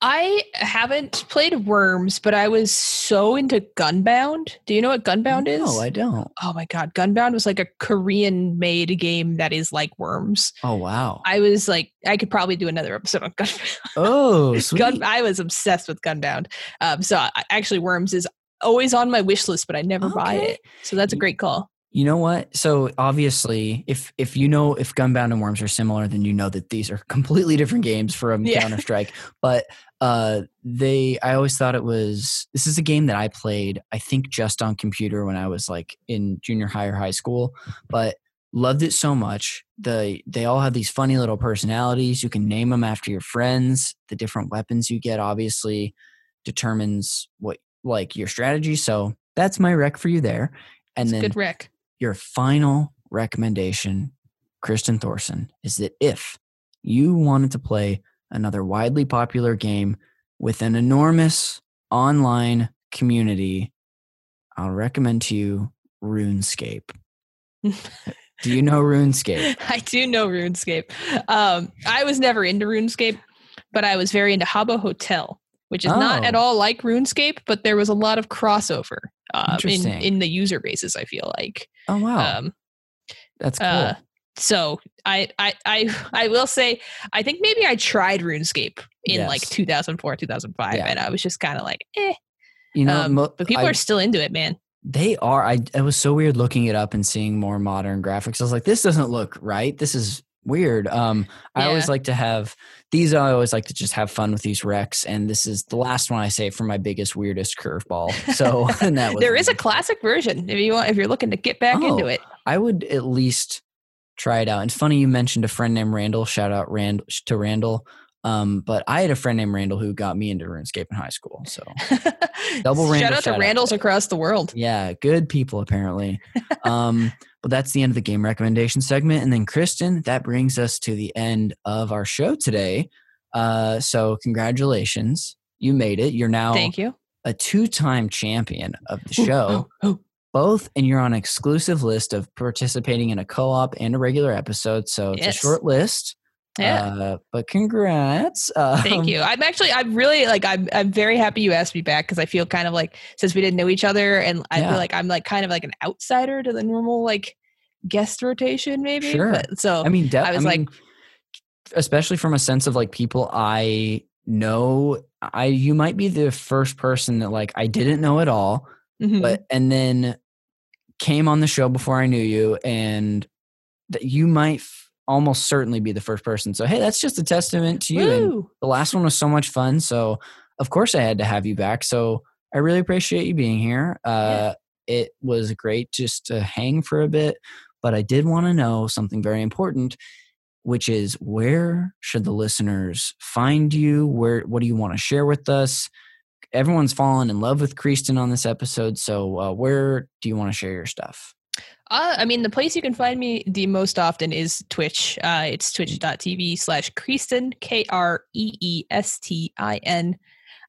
I haven't played Worms, but I was so into Gunbound. Do you know what Gunbound is? No, I don't. Oh my god, Gunbound was like a Korean made game that is like Worms. Oh wow. I was like I could probably do another episode on Gunbound. Oh, sweet. Gun, I was obsessed with Gunbound. Um, so I, actually Worms is always on my wish list, but I never okay. buy it. So that's a great call. You know what? So obviously, if if you know if Gunbound and Worms are similar, then you know that these are completely different games from yeah. Counter Strike. But uh, they, I always thought it was. This is a game that I played. I think just on computer when I was like in junior high or high school, but loved it so much. The they all have these funny little personalities. You can name them after your friends. The different weapons you get obviously determines what like your strategy. So that's my rec for you there. And then good rec your final recommendation, Kristen Thorson, is that if you wanted to play another widely popular game with an enormous online community, I'll recommend to you RuneScape. do you know RuneScape? I do know RuneScape. Um, I was never into RuneScape, but I was very into Habbo Hotel, which is oh. not at oh. all like RuneScape, but there was a lot of crossover um, in in the user bases. I feel like. Oh wow, um, that's uh, cool. Uh, so I, I I I will say I think maybe I tried RuneScape in yes. like 2004 2005 yeah. and I was just kind of like eh you know um, mo- but people I, are still into it man they are I it was so weird looking it up and seeing more modern graphics I was like this doesn't look right this is weird. Um, I yeah. always like to have these. I always like to just have fun with these wrecks, and this is the last one I say for my biggest weirdest curveball. So that was there is a classic version if you want if you're looking to get back oh, into it. I would at least try it out. And it's funny you mentioned a friend named Randall. Shout out Rand to Randall. Um, but I had a friend named Randall who got me into RuneScape in high school. So double Randall. Shout out to Randalls out. across the world. Yeah, good people apparently. um, but that's the end of the game recommendation segment. And then Kristen, that brings us to the end of our show today. Uh, so congratulations, you made it. You're now thank you a two-time champion of the show. Ooh, ooh, ooh. Both, and you're on an exclusive list of participating in a co-op and a regular episode. So it's yes. a short list. Yeah. Uh, but congrats. Um, Thank you. I'm actually, I'm really like, I'm, I'm very happy you asked me back because I feel kind of like since we didn't know each other, and I yeah. feel like I'm like kind of like an outsider to the normal like guest rotation, maybe. Sure. But, so I mean, de- I was I mean, like, especially from a sense of like people I know, I you might be the first person that like I didn't know at all, mm-hmm. but and then came on the show before I knew you, and that you might almost certainly be the first person. So hey, that's just a testament to you. Woo! And the last one was so much fun. So of course I had to have you back. So I really appreciate you being here. Uh, yeah. It was great just to hang for a bit, but I did want to know something very important, which is where should the listeners find you? Where what do you want to share with us? Everyone's fallen in love with Kristen on this episode, so uh, where do you want to share your stuff? Uh, I mean, the place you can find me the most often is Twitch. Uh, it's twitch.tv slash Kreestin, K R E E S T I N.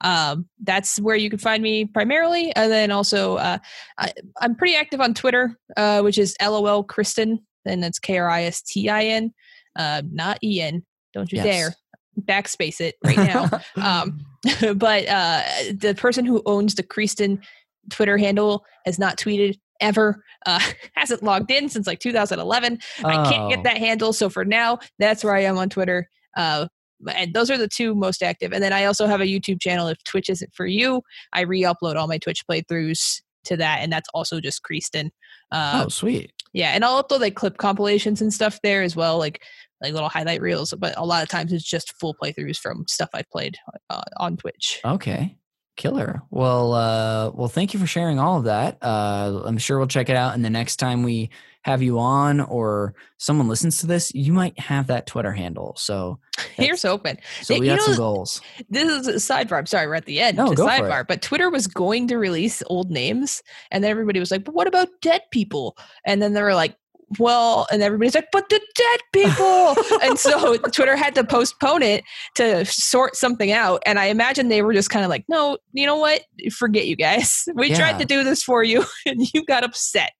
Um, that's where you can find me primarily. And then also, uh, I, am pretty active on Twitter, uh, which is LOL Kristen. And that's K R I S T I N, uh, not E N. Don't you yes. dare backspace it right now. um, but uh, the person who owns the Kreestin Twitter handle has not tweeted ever. Uh, hasn't logged in since like 2011. Oh. I can't get oh. that handle. So for now, that's where I am on Twitter. Uh, and those are the two most active. And then I also have a YouTube channel. If Twitch isn't for you, I re-upload all my Twitch playthroughs to that, and that's also just Kreestin. Uh, oh, sweet. Yeah, and I'll upload like clip compilations and stuff there as well, like like little highlight reels. But a lot of times it's just full playthroughs from stuff I've played uh, on Twitch. Okay, Killer. Well, uh, well, thank you for sharing all of that. Uh, I'm sure we'll check it out. And the next time we have you on or someone listens to this, you might have that Twitter handle. So here's open. So we you got know, some goals. This is a sidebar. I'm sorry, we're at the end. No, go sidebar. But Twitter was going to release old names, and then everybody was like, "But what about dead people?" And then they were like, well, and everybody's like, but the dead people. and so Twitter had to postpone it to sort something out. And I imagine they were just kind of like, no, you know what? Forget you guys. We yeah. tried to do this for you and you got upset.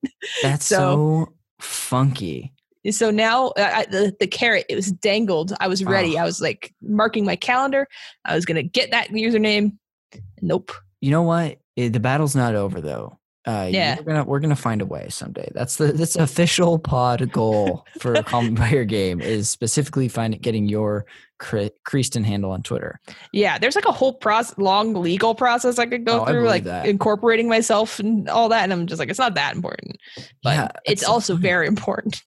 That's so, so funky. So now uh, I, the, the carrot, it was dangled. I was ready. Oh. I was like marking my calendar. I was going to get that username. Nope. You know what? It, the battle's not over though. Uh, yeah, we're gonna we're gonna find a way someday. That's the that's official pod goal for Call Me by Your Game is specifically finding getting your Kreestin handle on Twitter. Yeah, there's like a whole process, long legal process I could go oh, through, like that. incorporating myself and all that. And I'm just like, it's not that important, but yeah, it's also very important.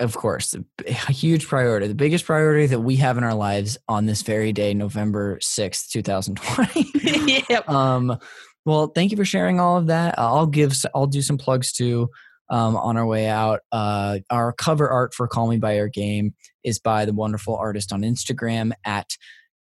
of course, a huge priority, the biggest priority that we have in our lives on this very day, November sixth, two thousand twenty. yep. Um, well, thank you for sharing all of that. I'll give I'll do some plugs too. Um, on our way out. Uh, our cover art for Call Me By Your Game is by the wonderful artist on Instagram at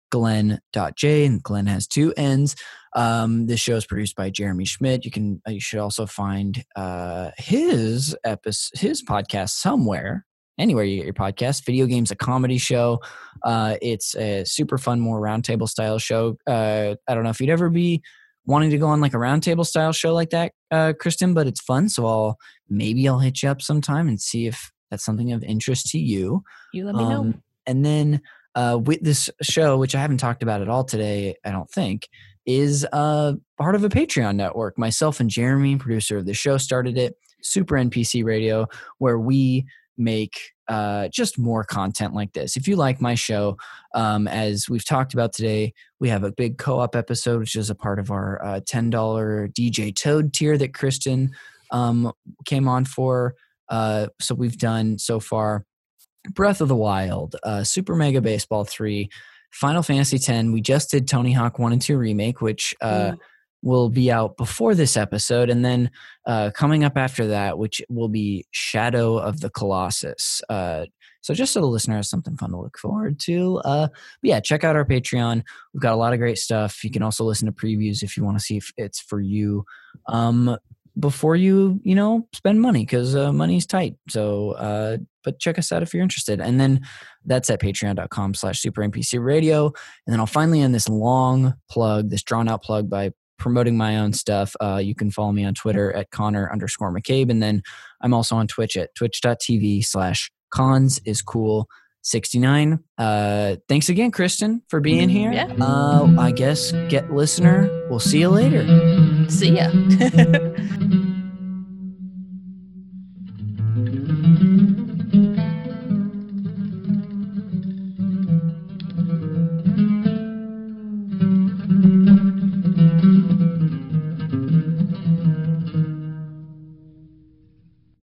Glenn.j, and Glenn has two N's. Um, this show is produced by Jeremy Schmidt. You can uh, you should also find uh, his episode, his podcast somewhere. Anywhere you get your podcast, video games, a comedy show. Uh, it's a super fun, more roundtable style show. Uh, I don't know if you'd ever be wanting to go on like a roundtable style show like that, uh, Kristen, but it's fun. So I'll maybe I'll hit you up sometime and see if that's something of interest to you. You let me um, know. And then uh, with this show, which I haven't talked about at all today, I don't think, is uh, part of a Patreon network. Myself and Jeremy, producer of the show, started it. Super NPC Radio, where we make uh, just more content like this. If you like my show, um, as we've talked about today, we have a big co op episode, which is a part of our uh, $10 DJ Toad tier that Kristen um, came on for. Uh, so we've done so far Breath of the Wild, uh, Super Mega Baseball 3, Final Fantasy 10. We just did Tony Hawk 1 and 2 Remake, which. Mm will be out before this episode, and then uh, coming up after that, which will be Shadow of the Colossus. Uh, so just so the listener has something fun to look forward to. Uh, yeah, check out our Patreon. We've got a lot of great stuff. You can also listen to previews if you want to see if it's for you. Um, before you, you know, spend money because uh, money's tight. So, uh, but check us out if you're interested. And then that's at patreon.com slash super NPC radio. And then I'll finally end this long plug, this drawn out plug by promoting my own stuff, uh, you can follow me on Twitter at Connor underscore McCabe. And then I'm also on Twitch at twitch.tv slash cons is cool 69. Uh, thanks again, Kristen, for being here. Yeah. Uh, I guess get listener. We'll see you later. See ya.